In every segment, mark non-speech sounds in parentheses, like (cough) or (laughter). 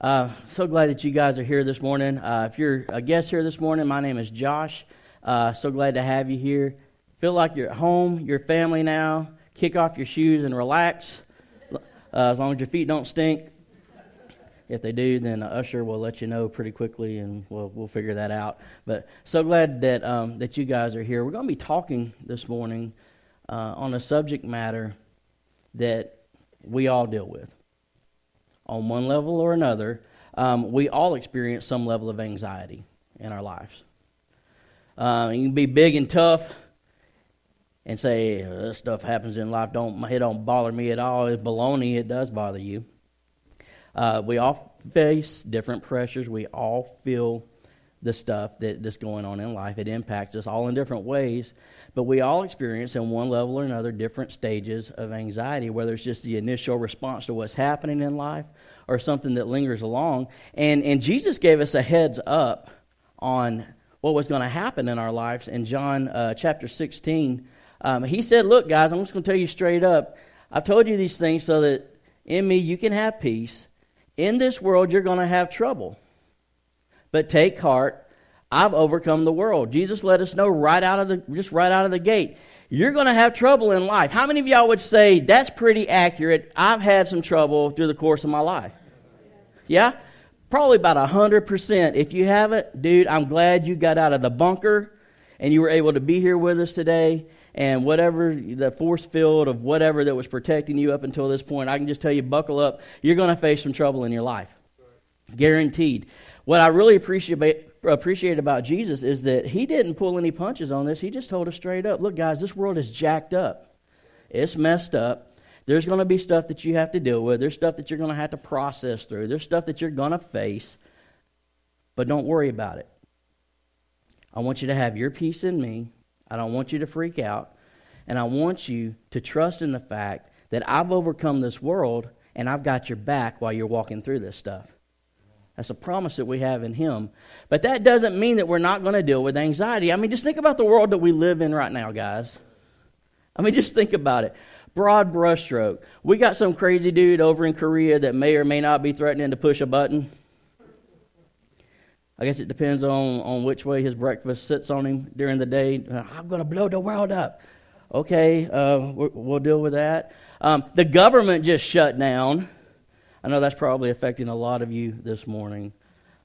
Uh, so glad that you guys are here this morning. Uh, if you're a guest here this morning, my name is Josh. Uh, so glad to have you here. Feel like you're at home, your family now. Kick off your shoes and relax, uh, as long as your feet don't stink. If they do, then the Usher will let you know pretty quickly, and we'll we'll figure that out. But so glad that um, that you guys are here. We're going to be talking this morning uh, on a subject matter that we all deal with on one level or another, um, we all experience some level of anxiety in our lives. Uh, you can be big and tough and say, this stuff happens in life, don't, it don't bother me at all. It's baloney, it does bother you. Uh, we all face different pressures. We all feel the stuff that, that's going on in life. It impacts us all in different ways, but we all experience, in one level or another, different stages of anxiety, whether it's just the initial response to what's happening in life or something that lingers along. And, and Jesus gave us a heads up on what was going to happen in our lives in John uh, chapter 16. Um, he said, Look, guys, I'm just going to tell you straight up. I've told you these things so that in me you can have peace. In this world, you're going to have trouble. But take heart, I've overcome the world. Jesus let us know right out of the just right out of the gate. You're going to have trouble in life. How many of y'all would say that's pretty accurate? I've had some trouble through the course of my life. Yeah? Probably about 100%. If you haven't, dude, I'm glad you got out of the bunker and you were able to be here with us today. And whatever the force field of whatever that was protecting you up until this point, I can just tell you, buckle up. You're going to face some trouble in your life. Guaranteed. What I really appreciate appreciate about Jesus is that he didn't pull any punches on this. He just told us straight up, look, guys, this world is jacked up. It's messed up. There's going to be stuff that you have to deal with. There's stuff that you're going to have to process through. There's stuff that you're going to face. But don't worry about it. I want you to have your peace in me. I don't want you to freak out. And I want you to trust in the fact that I've overcome this world and I've got your back while you're walking through this stuff. That's a promise that we have in Him. But that doesn't mean that we're not going to deal with anxiety. I mean, just think about the world that we live in right now, guys. I mean, just think about it. Broad brushstroke. We got some crazy dude over in Korea that may or may not be threatening to push a button. I guess it depends on, on which way his breakfast sits on him during the day. I'm going to blow the world up. Okay, uh, we'll deal with that. Um, the government just shut down. I know that's probably affecting a lot of you this morning.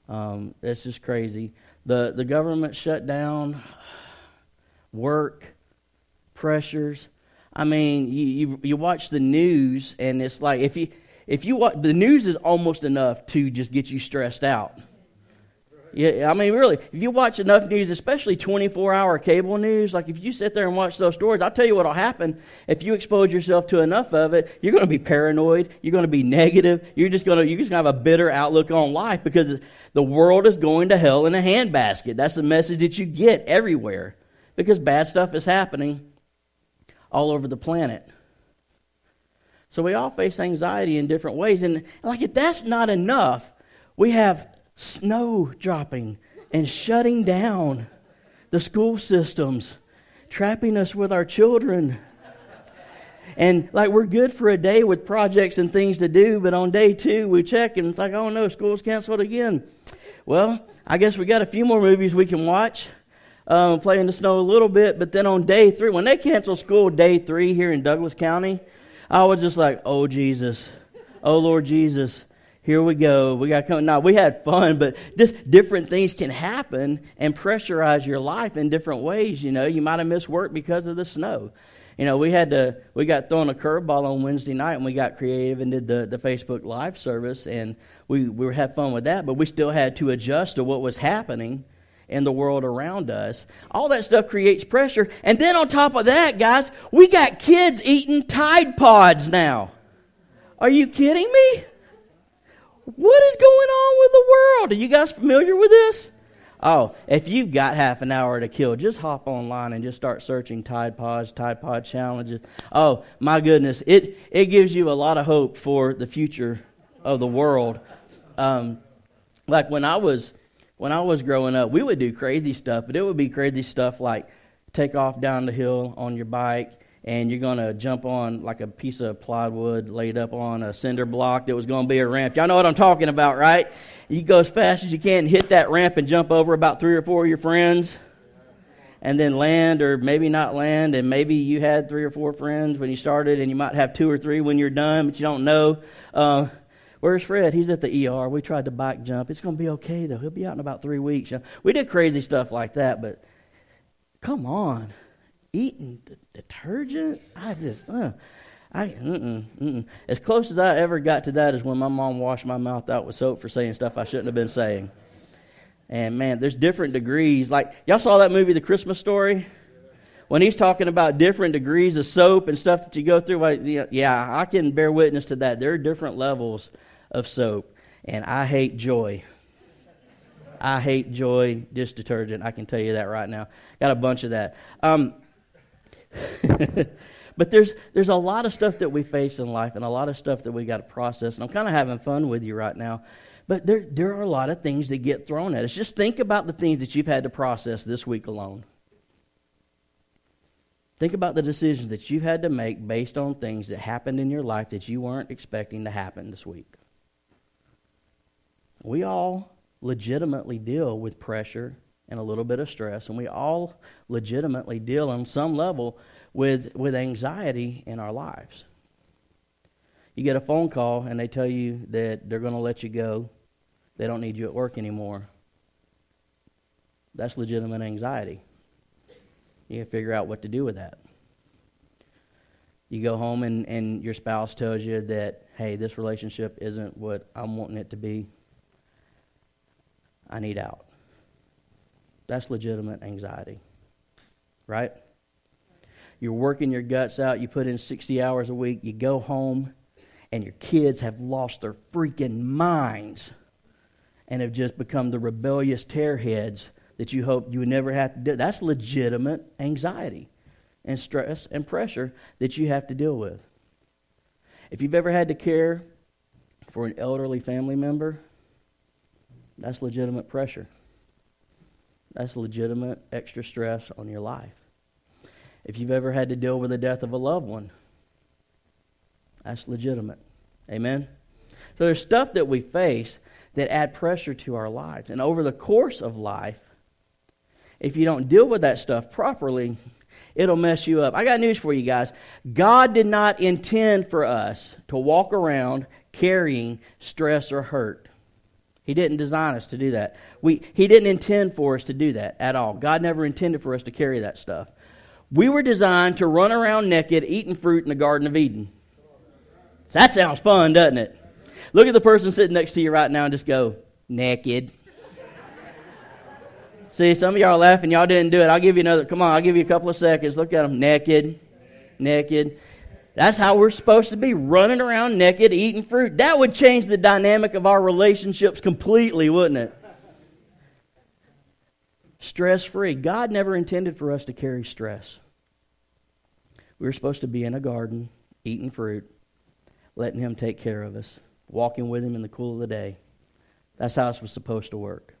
Um, it's just crazy. The, the government shut down, work, pressures. I mean, you, you, you watch the news, and it's like if you, if you watch, the news is almost enough to just get you stressed out. Yeah, I mean, really, if you watch enough news, especially 24 hour cable news, like if you sit there and watch those stories, I'll tell you what will happen. If you expose yourself to enough of it, you're going to be paranoid. You're going to be negative. You're just going to, you're just going to have a bitter outlook on life because the world is going to hell in a handbasket. That's the message that you get everywhere because bad stuff is happening all over the planet. So we all face anxiety in different ways. And like, if that's not enough, we have snow dropping and shutting down the school systems, trapping us with our children. And like we're good for a day with projects and things to do, but on day two we check and it's like, oh no, school's canceled again. Well, I guess we got a few more movies we can watch. Um, play in the snow a little bit, but then on day three, when they cancel school day three here in Douglas County, I was just like, oh Jesus, oh Lord Jesus here we go. We got come. Now we had fun, but just different things can happen and pressurize your life in different ways. You know, you might have missed work because of the snow. You know, we had to. We got thrown a curveball on Wednesday night, and we got creative and did the, the Facebook Live service, and we we had fun with that. But we still had to adjust to what was happening in the world around us. All that stuff creates pressure, and then on top of that, guys, we got kids eating Tide Pods now. Are you kidding me? What is going on with the world? Are you guys familiar with this? Oh, if you've got half an hour to kill, just hop online and just start searching Tide Pods, Tide Pod challenges. Oh, my goodness. It, it gives you a lot of hope for the future of the world. Um, like when I was when I was growing up, we would do crazy stuff, but it would be crazy stuff like take off down the hill on your bike and you're going to jump on like a piece of plywood laid up on a cinder block that was going to be a ramp. Y'all know what I'm talking about, right? You go as fast as you can, hit that ramp, and jump over about three or four of your friends, and then land, or maybe not land, and maybe you had three or four friends when you started, and you might have two or three when you're done, but you don't know. Uh, Where's Fred? He's at the ER. We tried to bike jump. It's going to be okay, though. He'll be out in about three weeks. We did crazy stuff like that, but come on eating detergent. I just, uh, I, mm-mm, mm-mm. as close as I ever got to that is when my mom washed my mouth out with soap for saying stuff I shouldn't have been saying. And man, there's different degrees. Like y'all saw that movie, The Christmas Story. When he's talking about different degrees of soap and stuff that you go through, like, yeah, I can bear witness to that. There are different levels of soap, and I hate joy. I hate joy dish detergent. I can tell you that right now. Got a bunch of that. Um, (laughs) but there's there's a lot of stuff that we face in life and a lot of stuff that we got to process. And I'm kind of having fun with you right now. But there there are a lot of things that get thrown at us. Just think about the things that you've had to process this week alone. Think about the decisions that you've had to make based on things that happened in your life that you weren't expecting to happen this week. We all legitimately deal with pressure and a little bit of stress, and we all legitimately deal on some level with, with anxiety in our lives. You get a phone call and they tell you that they're going to let you go, they don't need you at work anymore. That's legitimate anxiety. You can figure out what to do with that. You go home and, and your spouse tells you that, hey, this relationship isn't what I'm wanting it to be. I need out. That's legitimate anxiety, right? You're working your guts out. You put in 60 hours a week. You go home, and your kids have lost their freaking minds and have just become the rebellious tearheads that you hoped you would never have to do. That's legitimate anxiety and stress and pressure that you have to deal with. If you've ever had to care for an elderly family member, that's legitimate pressure. That's legitimate extra stress on your life. If you've ever had to deal with the death of a loved one, that's legitimate. Amen? So there's stuff that we face that add pressure to our lives. And over the course of life, if you don't deal with that stuff properly, it'll mess you up. I got news for you guys. God did not intend for us to walk around carrying stress or hurt. He didn't design us to do that. We, he didn't intend for us to do that at all. God never intended for us to carry that stuff. We were designed to run around naked, eating fruit in the Garden of Eden. That sounds fun, doesn't it? Look at the person sitting next to you right now and just go, naked. See, some of y'all are laughing. Y'all didn't do it. I'll give you another. Come on, I'll give you a couple of seconds. Look at them. Naked. Naked. That's how we're supposed to be running around naked, eating fruit. That would change the dynamic of our relationships completely, wouldn't it? Stress free. God never intended for us to carry stress. We were supposed to be in a garden, eating fruit, letting Him take care of us, walking with Him in the cool of the day. That's how it was supposed to work.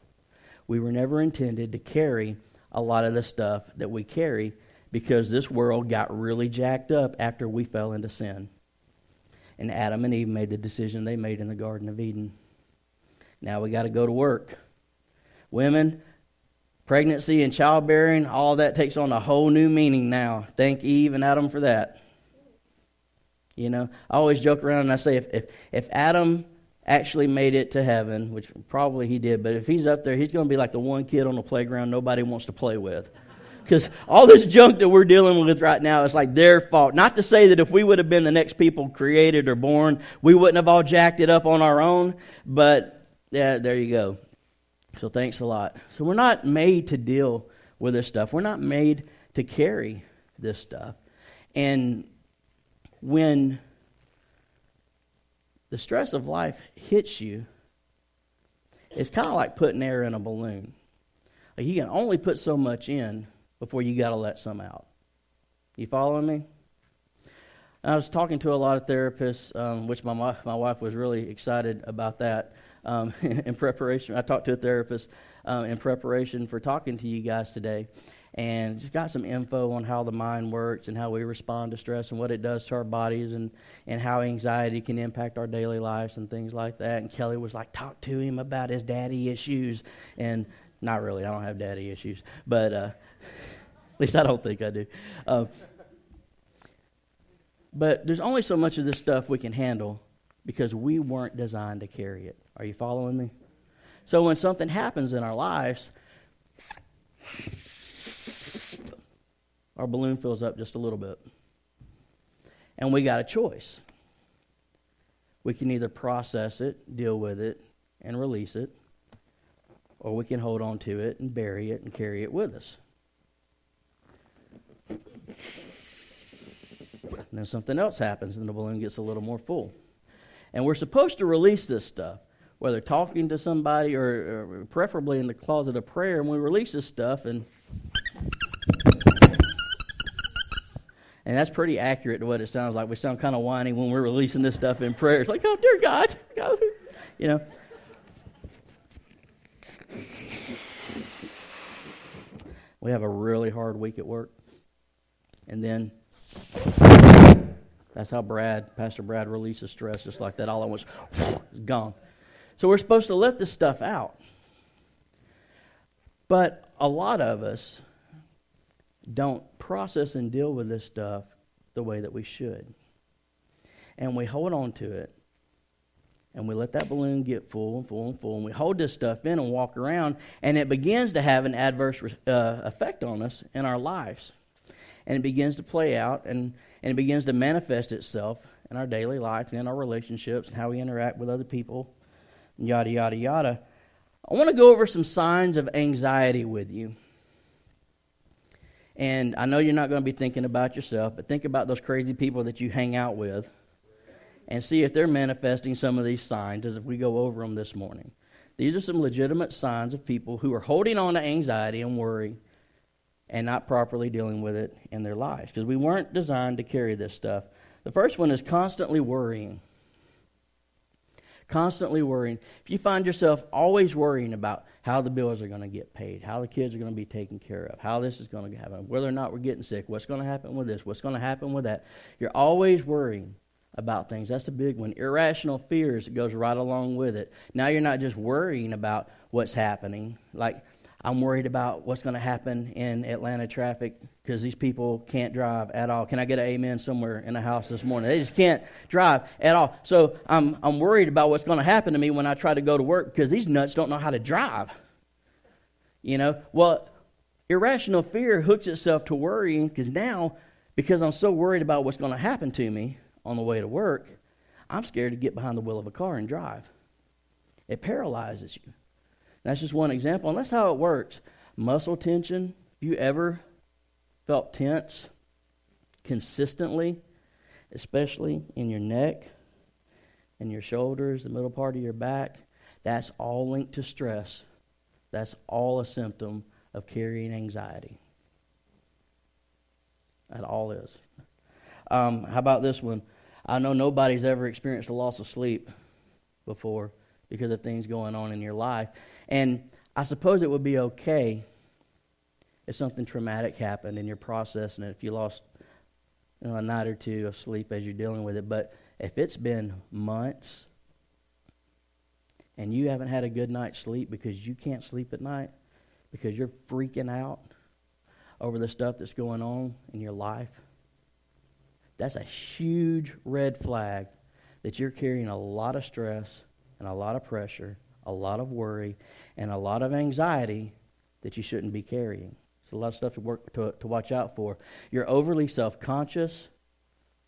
We were never intended to carry a lot of the stuff that we carry because this world got really jacked up after we fell into sin. And Adam and Eve made the decision they made in the Garden of Eden. Now we got to go to work. Women, pregnancy and childbearing, all that takes on a whole new meaning now. Thank Eve and Adam for that. You know, I always joke around and I say if, if, if Adam actually made it to heaven, which probably he did, but if he's up there, he's going to be like the one kid on the playground nobody wants to play with because all this junk that we're dealing with right now is like their fault. Not to say that if we would have been the next people created or born, we wouldn't have all jacked it up on our own, but yeah, there you go. So thanks a lot. So we're not made to deal with this stuff. We're not made to carry this stuff. And when the stress of life hits you, it's kind of like putting air in a balloon. Like you can only put so much in before you got to let some out. You following me? I was talking to a lot of therapists, um, which my my wife was really excited about that um, (laughs) in preparation. I talked to a therapist um, in preparation for talking to you guys today, and just got some info on how the mind works and how we respond to stress and what it does to our bodies and, and how anxiety can impact our daily lives and things like that. And Kelly was like, talk to him about his daddy issues. And not really, I don't have daddy issues, but uh, (laughs) (laughs) at least I don't think I do. Uh, but there's only so much of this stuff we can handle because we weren't designed to carry it. Are you following me? So when something happens in our lives, our balloon fills up just a little bit. And we got a choice. We can either process it, deal with it, and release it, or we can hold on to it and bury it and carry it with us. And then something else happens and the balloon gets a little more full. And we're supposed to release this stuff, whether talking to somebody or, or preferably in the closet of prayer. And we release this stuff and And that's pretty accurate to what it sounds like. We sound kind of whiny when we're releasing this stuff in prayer. It's like, oh, dear God. God. You know. We have a really hard week at work. And then that's how Brad, Pastor Brad, releases stress just like that. All at once, gone. So we're supposed to let this stuff out. But a lot of us don't process and deal with this stuff the way that we should. And we hold on to it. And we let that balloon get full and full and full. And we hold this stuff in and walk around. And it begins to have an adverse uh, effect on us in our lives. And it begins to play out and, and it begins to manifest itself in our daily life and in our relationships and how we interact with other people, yada, yada, yada. I want to go over some signs of anxiety with you. And I know you're not going to be thinking about yourself, but think about those crazy people that you hang out with and see if they're manifesting some of these signs as we go over them this morning. These are some legitimate signs of people who are holding on to anxiety and worry and not properly dealing with it in their lives because we weren't designed to carry this stuff. The first one is constantly worrying. Constantly worrying. If you find yourself always worrying about how the bills are going to get paid, how the kids are going to be taken care of, how this is going to happen, whether or not we're getting sick, what's going to happen with this, what's going to happen with that, you're always worrying about things. That's a big one. Irrational fears goes right along with it. Now you're not just worrying about what's happening. Like I'm worried about what's going to happen in Atlanta traffic because these people can't drive at all. Can I get an amen somewhere in the house this morning? They just can't drive at all. So I'm, I'm worried about what's going to happen to me when I try to go to work because these nuts don't know how to drive. You know, well, irrational fear hooks itself to worrying because now, because I'm so worried about what's going to happen to me on the way to work, I'm scared to get behind the wheel of a car and drive. It paralyzes you. That's just one example, and that's how it works. Muscle tension, if you ever felt tense consistently, especially in your neck and your shoulders, the middle part of your back, that's all linked to stress. That's all a symptom of carrying anxiety. That all is. Um, how about this one? I know nobody's ever experienced a loss of sleep before because of things going on in your life. And I suppose it would be okay if something traumatic happened and you're processing it, if you lost you know, a night or two of sleep as you're dealing with it. But if it's been months and you haven't had a good night's sleep because you can't sleep at night, because you're freaking out over the stuff that's going on in your life, that's a huge red flag that you're carrying a lot of stress and a lot of pressure a lot of worry, and a lot of anxiety that you shouldn't be carrying. It's a lot of stuff to work to, to watch out for. You're overly self-conscious.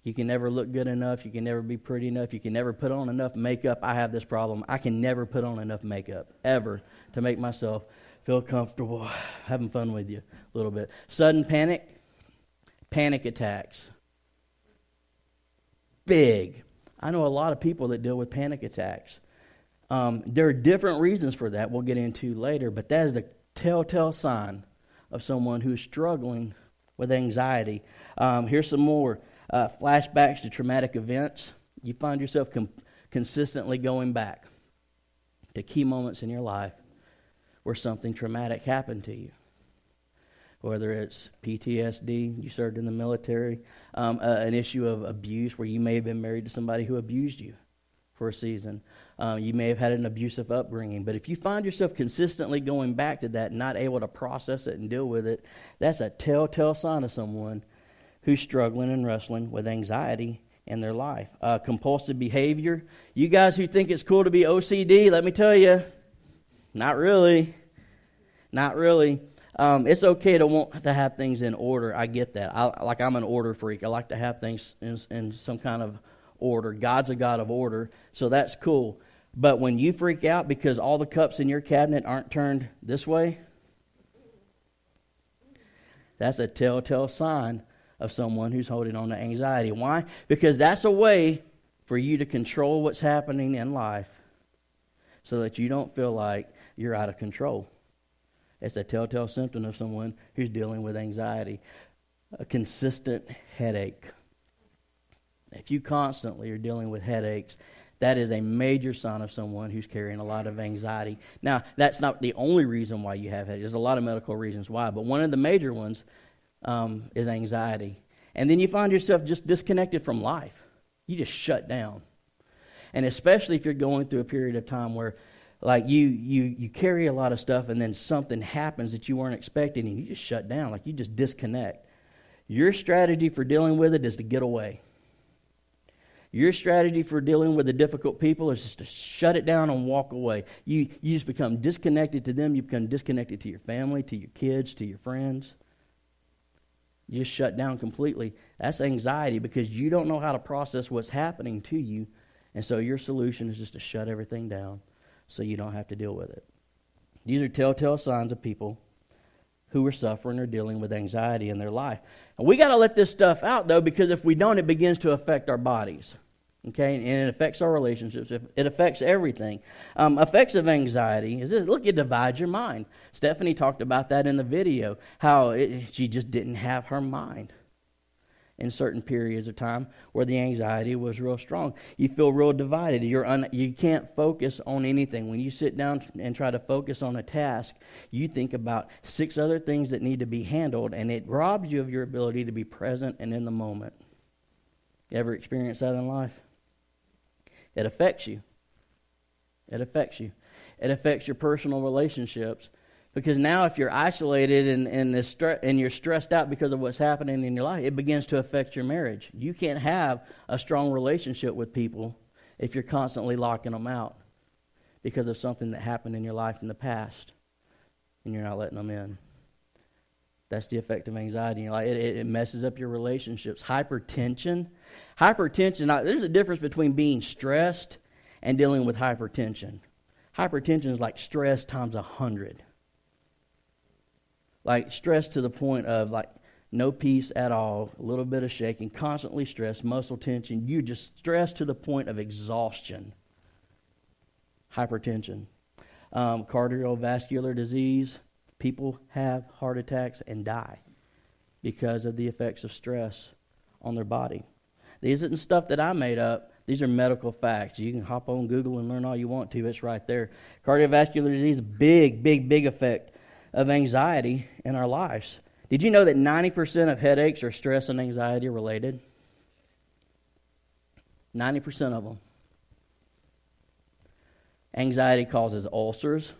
You can never look good enough. You can never be pretty enough. You can never put on enough makeup. I have this problem. I can never put on enough makeup ever to make myself feel comfortable. (sighs) Having fun with you a little bit. Sudden panic, panic attacks. Big. I know a lot of people that deal with panic attacks. Um, there are different reasons for that we'll get into later, but that is the telltale sign of someone who's struggling with anxiety. Um, here's some more uh, flashbacks to traumatic events. You find yourself com- consistently going back to key moments in your life where something traumatic happened to you. whether it's PTSD, you served in the military, um, uh, an issue of abuse where you may have been married to somebody who abused you for a season. Um, you may have had an abusive upbringing. But if you find yourself consistently going back to that, not able to process it and deal with it, that's a telltale sign of someone who's struggling and wrestling with anxiety in their life. Uh, compulsive behavior. You guys who think it's cool to be OCD, let me tell you, not really. Not really. Um, it's okay to want to have things in order. I get that. I, like I'm an order freak. I like to have things in, in some kind of order. God's a God of order, so that's cool. But when you freak out because all the cups in your cabinet aren't turned this way, that's a telltale sign of someone who's holding on to anxiety. Why? Because that's a way for you to control what's happening in life so that you don't feel like you're out of control. It's a telltale symptom of someone who's dealing with anxiety. A consistent headache. If you constantly are dealing with headaches, that is a major sign of someone who's carrying a lot of anxiety. Now, that's not the only reason why you have headaches. There's a lot of medical reasons why, but one of the major ones um, is anxiety. And then you find yourself just disconnected from life. You just shut down. And especially if you're going through a period of time where like you you you carry a lot of stuff and then something happens that you weren't expecting and you just shut down like you just disconnect your strategy for dealing with it is to get away your strategy for dealing with the difficult people is just to shut it down and walk away you you just become disconnected to them you become disconnected to your family to your kids to your friends you just shut down completely. That's anxiety because you don't know how to process what's happening to you. And so your solution is just to shut everything down so you don't have to deal with it. These are telltale signs of people who are suffering or dealing with anxiety in their life. And we got to let this stuff out, though, because if we don't, it begins to affect our bodies. Okay, and it affects our relationships. It affects everything. Um, effects of anxiety is this, look, it divides your mind. Stephanie talked about that in the video, how it, she just didn't have her mind in certain periods of time where the anxiety was real strong. You feel real divided. You're un, you can't focus on anything. When you sit down and try to focus on a task, you think about six other things that need to be handled, and it robs you of your ability to be present and in the moment. You ever experienced that in life? It affects you. It affects you. It affects your personal relationships. Because now, if you're isolated and, and, stre- and you're stressed out because of what's happening in your life, it begins to affect your marriage. You can't have a strong relationship with people if you're constantly locking them out because of something that happened in your life in the past and you're not letting them in. That's the effect of anxiety. Like it, it messes up your relationships. Hypertension. Hypertension, there's a difference between being stressed and dealing with hypertension. Hypertension is like stress times a hundred. Like stress to the point of like no peace at all, a little bit of shaking, constantly stressed, muscle tension. You just stress to the point of exhaustion. Hypertension. Um, cardiovascular disease, People have heart attacks and die because of the effects of stress on their body. These isn't stuff that I made up. These are medical facts. You can hop on Google and learn all you want to. It's right there. Cardiovascular disease, big, big, big effect of anxiety in our lives. Did you know that 90% of headaches are stress and anxiety related? 90% of them. Anxiety causes ulcers,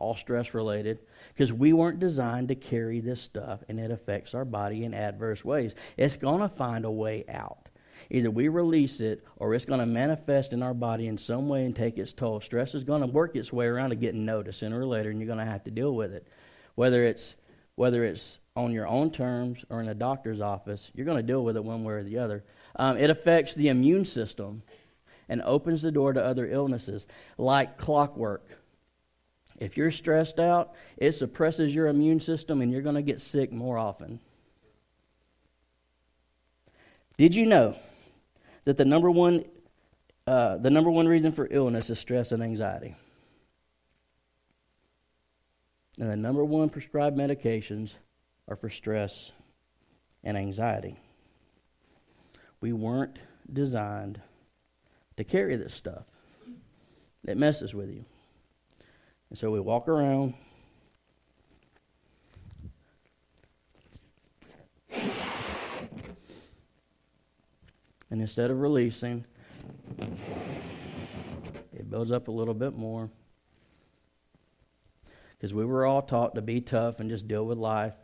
all stress related, because we weren't designed to carry this stuff and it affects our body in adverse ways. It's going to find a way out. Either we release it or it's going to manifest in our body in some way and take its toll. Stress is going to work its way around to getting noticed sooner or later, and you're going to have to deal with it. Whether it's whether it's on your own terms or in a doctor's office, you're going to deal with it one way or the other. Um, it affects the immune system and opens the door to other illnesses like clockwork. If you're stressed out, it suppresses your immune system and you're going to get sick more often. Did you know that the number one uh, the number one reason for illness is stress and anxiety? And the number one prescribed medications are for stress and anxiety. We weren't designed to carry this stuff. It messes with you. And so we walk around. And instead of releasing, it builds up a little bit more. Because we were all taught to be tough and just deal with life.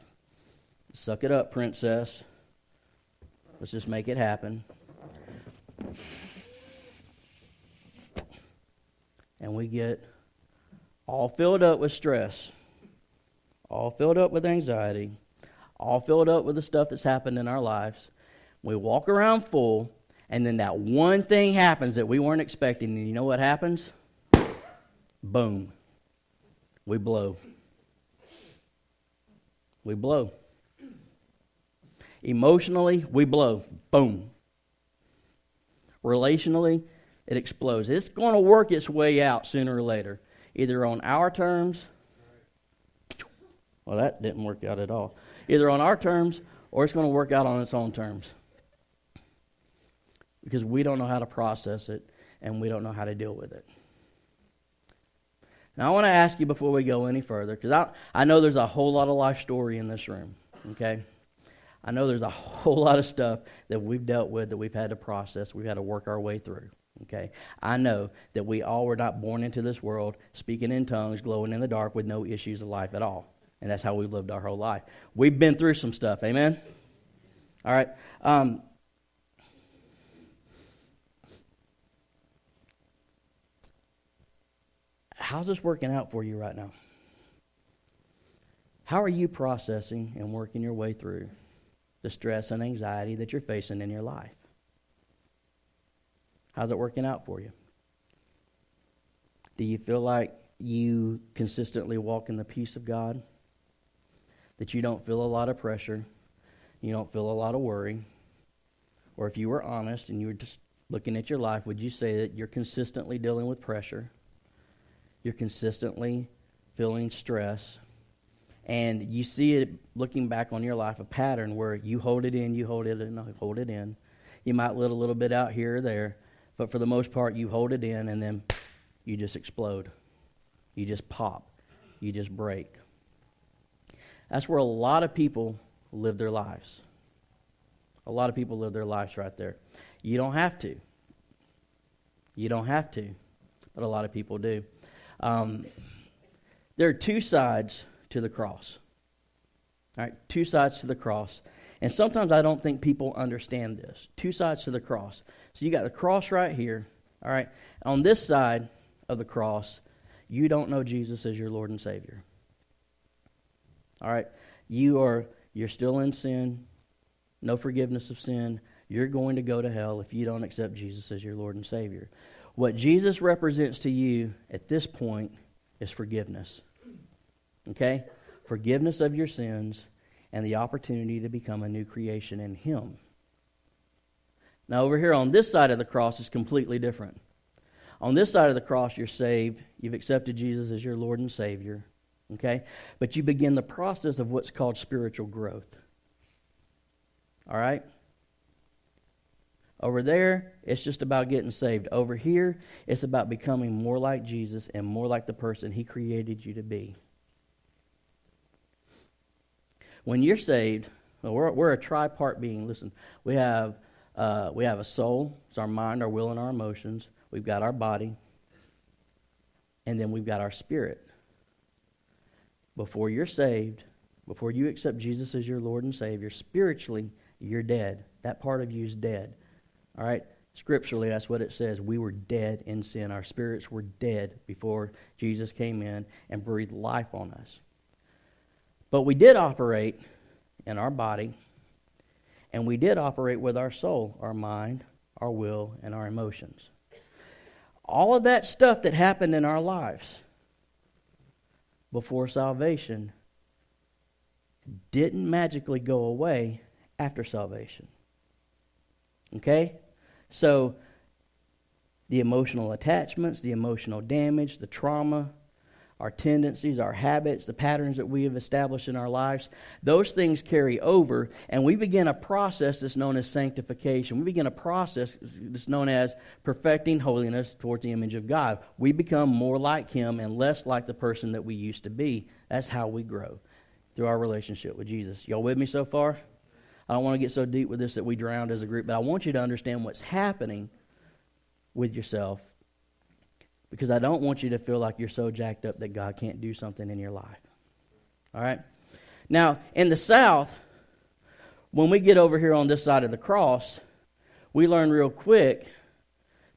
Suck it up, princess. Let's just make it happen. And we get all filled up with stress, all filled up with anxiety, all filled up with the stuff that's happened in our lives. We walk around full, and then that one thing happens that we weren't expecting. And you know what happens? Boom. We blow. We blow. Emotionally, we blow. Boom. Relationally, it explodes. It's going to work its way out sooner or later, either on our terms. Well, that didn't work out at all. Either on our terms or it's going to work out on its own terms. Because we don't know how to process it and we don't know how to deal with it. Now, I want to ask you before we go any further, because I, I know there's a whole lot of life story in this room, okay? I know there's a (laughs) whole lot of stuff that we've dealt with that we've had to process, we've had to work our way through. Okay? I know that we all were not born into this world speaking in tongues, glowing in the dark with no issues of life at all. And that's how we've lived our whole life. We've been through some stuff. Amen? All right. Um, how's this working out for you right now? How are you processing and working your way through the stress and anxiety that you're facing in your life. How's it working out for you? Do you feel like you consistently walk in the peace of God? That you don't feel a lot of pressure? You don't feel a lot of worry? Or if you were honest and you were just looking at your life, would you say that you're consistently dealing with pressure? You're consistently feeling stress? And you see it looking back on your life, a pattern where you hold it in, you hold it in, hold it in. You might let a little bit out here or there, but for the most part, you hold it in and then you just explode. You just pop. You just break. That's where a lot of people live their lives. A lot of people live their lives right there. You don't have to. You don't have to, but a lot of people do. Um, there are two sides to the cross. All right, two sides to the cross. And sometimes I don't think people understand this. Two sides to the cross. So you got the cross right here. All right. On this side of the cross, you don't know Jesus as your Lord and Savior. All right. You are you're still in sin, no forgiveness of sin. You're going to go to hell if you don't accept Jesus as your Lord and Savior. What Jesus represents to you at this point is forgiveness. Okay? Forgiveness of your sins and the opportunity to become a new creation in Him. Now, over here on this side of the cross is completely different. On this side of the cross, you're saved. You've accepted Jesus as your Lord and Savior. Okay? But you begin the process of what's called spiritual growth. All right? Over there, it's just about getting saved. Over here, it's about becoming more like Jesus and more like the person He created you to be. When you're saved, well, we're, we're a tripart being. Listen, we have, uh, we have a soul, it's our mind, our will, and our emotions. We've got our body, and then we've got our spirit. Before you're saved, before you accept Jesus as your Lord and Savior, spiritually, you're dead. That part of you is dead. All right? Scripturally, that's what it says. We were dead in sin. Our spirits were dead before Jesus came in and breathed life on us. But we did operate in our body, and we did operate with our soul, our mind, our will, and our emotions. All of that stuff that happened in our lives before salvation didn't magically go away after salvation. Okay? So, the emotional attachments, the emotional damage, the trauma, our tendencies, our habits, the patterns that we have established in our lives, those things carry over, and we begin a process that's known as sanctification. We begin a process that's known as perfecting holiness towards the image of God. We become more like Him and less like the person that we used to be. That's how we grow through our relationship with Jesus. Y'all with me so far? I don't want to get so deep with this that we drowned as a group, but I want you to understand what's happening with yourself because I don't want you to feel like you're so jacked up that God can't do something in your life. All right? Now, in the South, when we get over here on this side of the cross, we learn real quick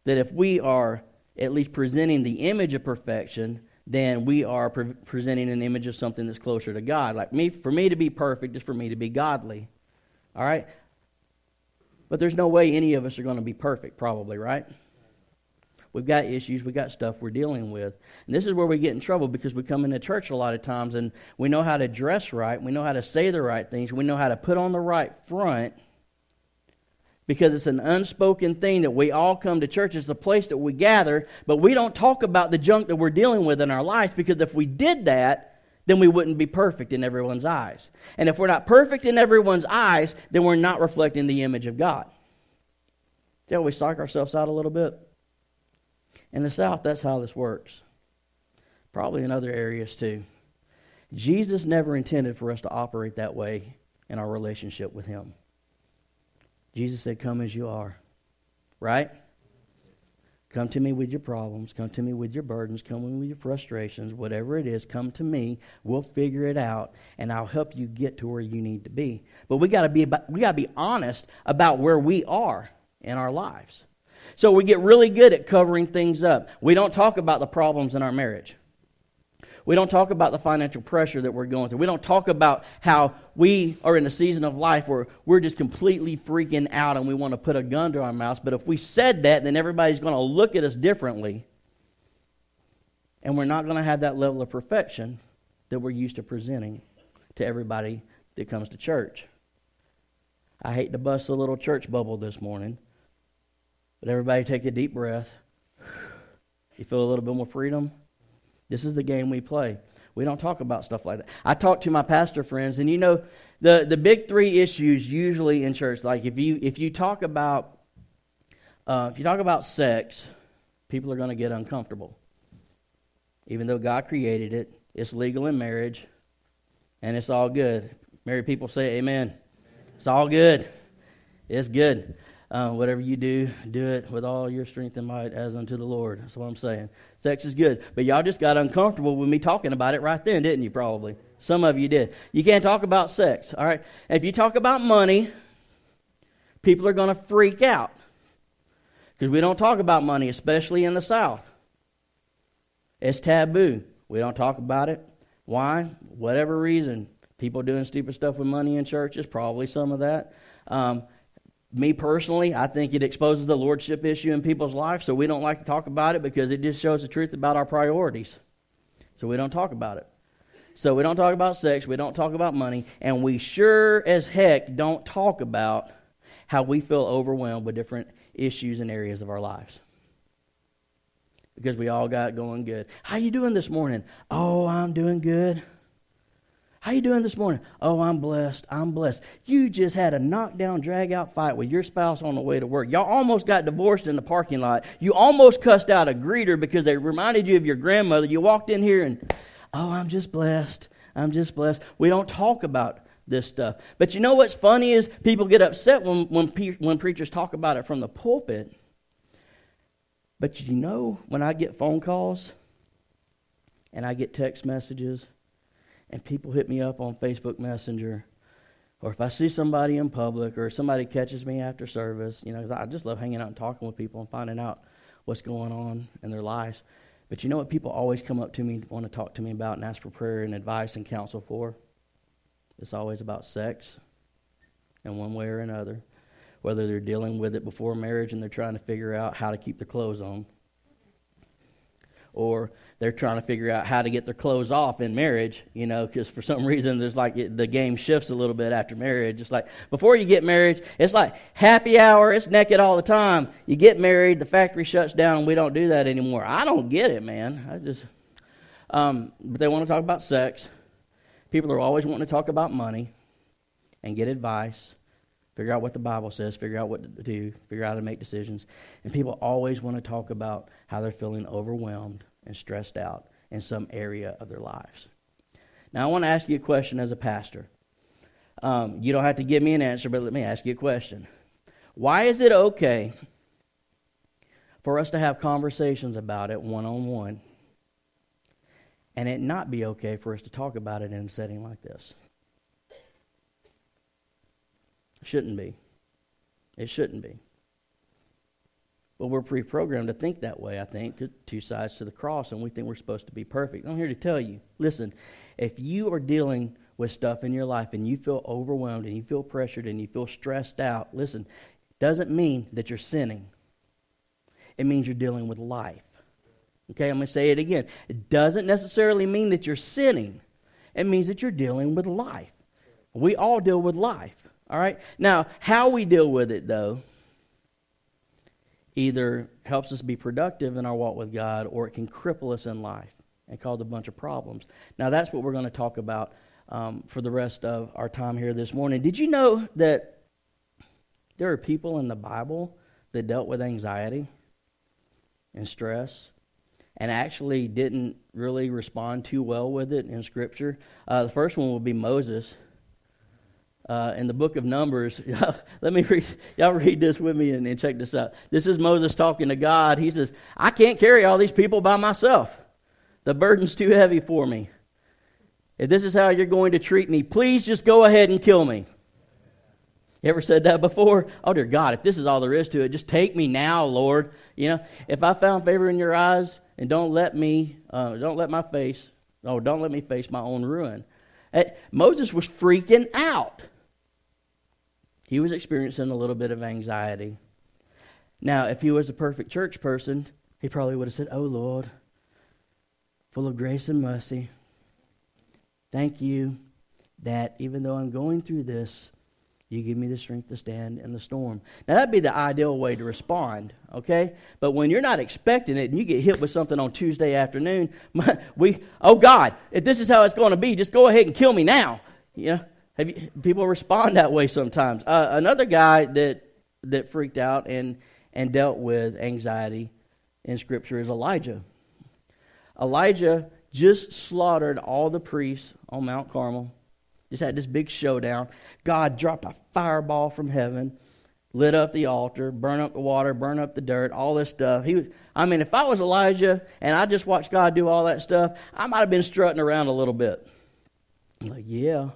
that if we are at least presenting the image of perfection, then we are pre- presenting an image of something that's closer to God. Like me, for me to be perfect is for me to be godly. All right? But there's no way any of us are going to be perfect, probably, right? We've got issues, we've got stuff we're dealing with. And this is where we get in trouble because we come into church a lot of times and we know how to dress right, we know how to say the right things, we know how to put on the right front because it's an unspoken thing that we all come to church. It's the place that we gather, but we don't talk about the junk that we're dealing with in our lives because if we did that, then we wouldn't be perfect in everyone's eyes. And if we're not perfect in everyone's eyes, then we're not reflecting the image of God. How we psych ourselves out a little bit? In the South, that's how this works. Probably in other areas too. Jesus never intended for us to operate that way in our relationship with Him. Jesus said, Come as you are. Right? Come to me with your problems. Come to me with your burdens. Come to me with your frustrations. Whatever it is, come to me. We'll figure it out, and I'll help you get to where you need to be. But we got to be we got to be honest about where we are in our lives. So we get really good at covering things up. We don't talk about the problems in our marriage. We don't talk about the financial pressure that we're going through. We don't talk about how we are in a season of life where we're just completely freaking out and we want to put a gun to our mouths. But if we said that, then everybody's going to look at us differently. And we're not going to have that level of perfection that we're used to presenting to everybody that comes to church. I hate to bust a little church bubble this morning, but everybody take a deep breath. You feel a little bit more freedom? This is the game we play. We don't talk about stuff like that. I talk to my pastor friends, and you know, the, the big three issues usually in church, like if you if you talk about uh, if you talk about sex, people are going to get uncomfortable. Even though God created it, it's legal in marriage, and it's all good. Married people say amen. It's all good. It's good. Uh, whatever you do, do it with all your strength and might as unto the Lord. That's what I'm saying. Sex is good. But y'all just got uncomfortable with me talking about it right then, didn't you, probably? Some of you did. You can't talk about sex, all right? If you talk about money, people are going to freak out. Because we don't talk about money, especially in the South. It's taboo. We don't talk about it. Why? Whatever reason. People doing stupid stuff with money in churches, probably some of that. Um, me personally, I think it exposes the lordship issue in people's lives, so we don't like to talk about it because it just shows the truth about our priorities. So we don't talk about it. So we don't talk about sex, we don't talk about money, and we sure as heck don't talk about how we feel overwhelmed with different issues and areas of our lives. Because we all got going good. How you doing this morning? Oh, I'm doing good. How you doing this morning? Oh, I'm blessed. I'm blessed. You just had a knockdown, drag out fight with your spouse on the way to work. Y'all almost got divorced in the parking lot. You almost cussed out a greeter because they reminded you of your grandmother. You walked in here and, oh, I'm just blessed. I'm just blessed. We don't talk about this stuff. But you know what's funny is people get upset when, when, when preachers talk about it from the pulpit. But you know, when I get phone calls and I get text messages, and people hit me up on Facebook Messenger, or if I see somebody in public, or somebody catches me after service, you know, I just love hanging out and talking with people and finding out what's going on in their lives. But you know what people always come up to me, want to talk to me about, and ask for prayer and advice and counsel for? It's always about sex in one way or another. Whether they're dealing with it before marriage and they're trying to figure out how to keep their clothes on or they're trying to figure out how to get their clothes off in marriage, you know, because for some (laughs) reason there's like it, the game shifts a little bit after marriage. It's like before you get married, it's like happy hour, it's naked all the time. You get married, the factory shuts down, and we don't do that anymore. I don't get it, man. I just, um, but they want to talk about sex. People are always wanting to talk about money and get advice figure out what the Bible says, figure out what to do, figure out how to make decisions. And people always want to talk about how they're feeling overwhelmed and stressed out in some area of their lives. Now, I want to ask you a question as a pastor. Um, you don't have to give me an answer, but let me ask you a question. Why is it okay for us to have conversations about it one on one and it not be okay for us to talk about it in a setting like this? Shouldn't be. It shouldn't be. Well, we're pre programmed to think that way, I think. Two sides to the cross, and we think we're supposed to be perfect. I'm here to tell you listen, if you are dealing with stuff in your life and you feel overwhelmed and you feel pressured and you feel stressed out, listen, doesn't mean that you're sinning. It means you're dealing with life. Okay, I'm going to say it again. It doesn't necessarily mean that you're sinning, it means that you're dealing with life. We all deal with life. All right? Now, how we deal with it, though, either helps us be productive in our walk with God or it can cripple us in life and cause a bunch of problems. Now, that's what we're going to talk about um, for the rest of our time here this morning. Did you know that there are people in the Bible that dealt with anxiety and stress? and actually didn't really respond too well with it in Scripture. Uh, the first one would be Moses uh, in the book of Numbers. (laughs) Let me read, y'all read this with me and, and check this out. This is Moses talking to God. He says, I can't carry all these people by myself. The burden's too heavy for me. If this is how you're going to treat me, please just go ahead and kill me. You ever said that before? Oh, dear God, if this is all there is to it, just take me now, Lord. You know, if I found favor in your eyes, and don't let me, uh, don't let my face, oh, don't let me face my own ruin. Uh, Moses was freaking out he was experiencing a little bit of anxiety. Now, if he was a perfect church person, he probably would have said, Oh Lord, full of grace and mercy, thank you that even though I'm going through this, you give me the strength to stand in the storm. Now, that'd be the ideal way to respond, okay? But when you're not expecting it and you get hit with something on Tuesday afternoon, (laughs) we, oh God, if this is how it's going to be, just go ahead and kill me now. You know, have you, people respond that way sometimes. Uh, another guy that that freaked out and and dealt with anxiety in Scripture is Elijah. Elijah just slaughtered all the priests on Mount Carmel. Just had this big showdown. God dropped a fireball from heaven, lit up the altar, burn up the water, burn up the dirt, all this stuff. He was, I mean, if I was Elijah and I just watched God do all that stuff, I might have been strutting around a little bit. I'm like, yeah,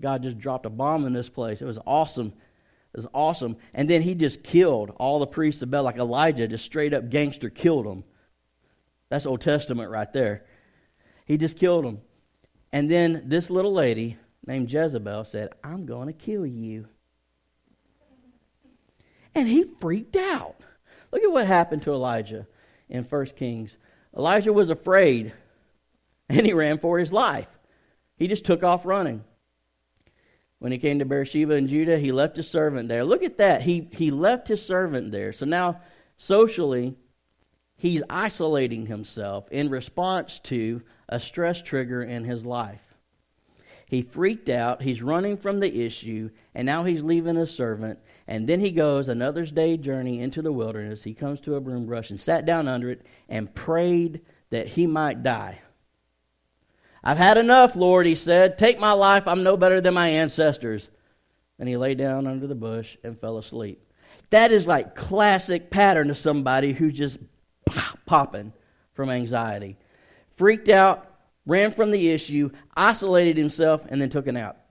God just dropped a bomb in this place. It was awesome. It was awesome. And then he just killed all the priests of Baal, like Elijah, just straight up gangster killed them. That's Old Testament right there. He just killed them. And then this little lady named Jezebel said, I'm going to kill you. And he freaked out. Look at what happened to Elijah in 1 Kings. Elijah was afraid and he ran for his life. He just took off running when he came to Beersheba in Judah, he left his servant there. Look at that. He, he left his servant there. So now, socially, he's isolating himself in response to a stress trigger in his life. He freaked out. He's running from the issue, and now he's leaving his servant. And then he goes another day journey into the wilderness. He comes to a broom brush and sat down under it and prayed that he might die. I've had enough, Lord, he said. Take my life. I'm no better than my ancestors. And he lay down under the bush and fell asleep. That is like classic pattern of somebody who's just popping from anxiety. Freaked out, ran from the issue, isolated himself, and then took a nap.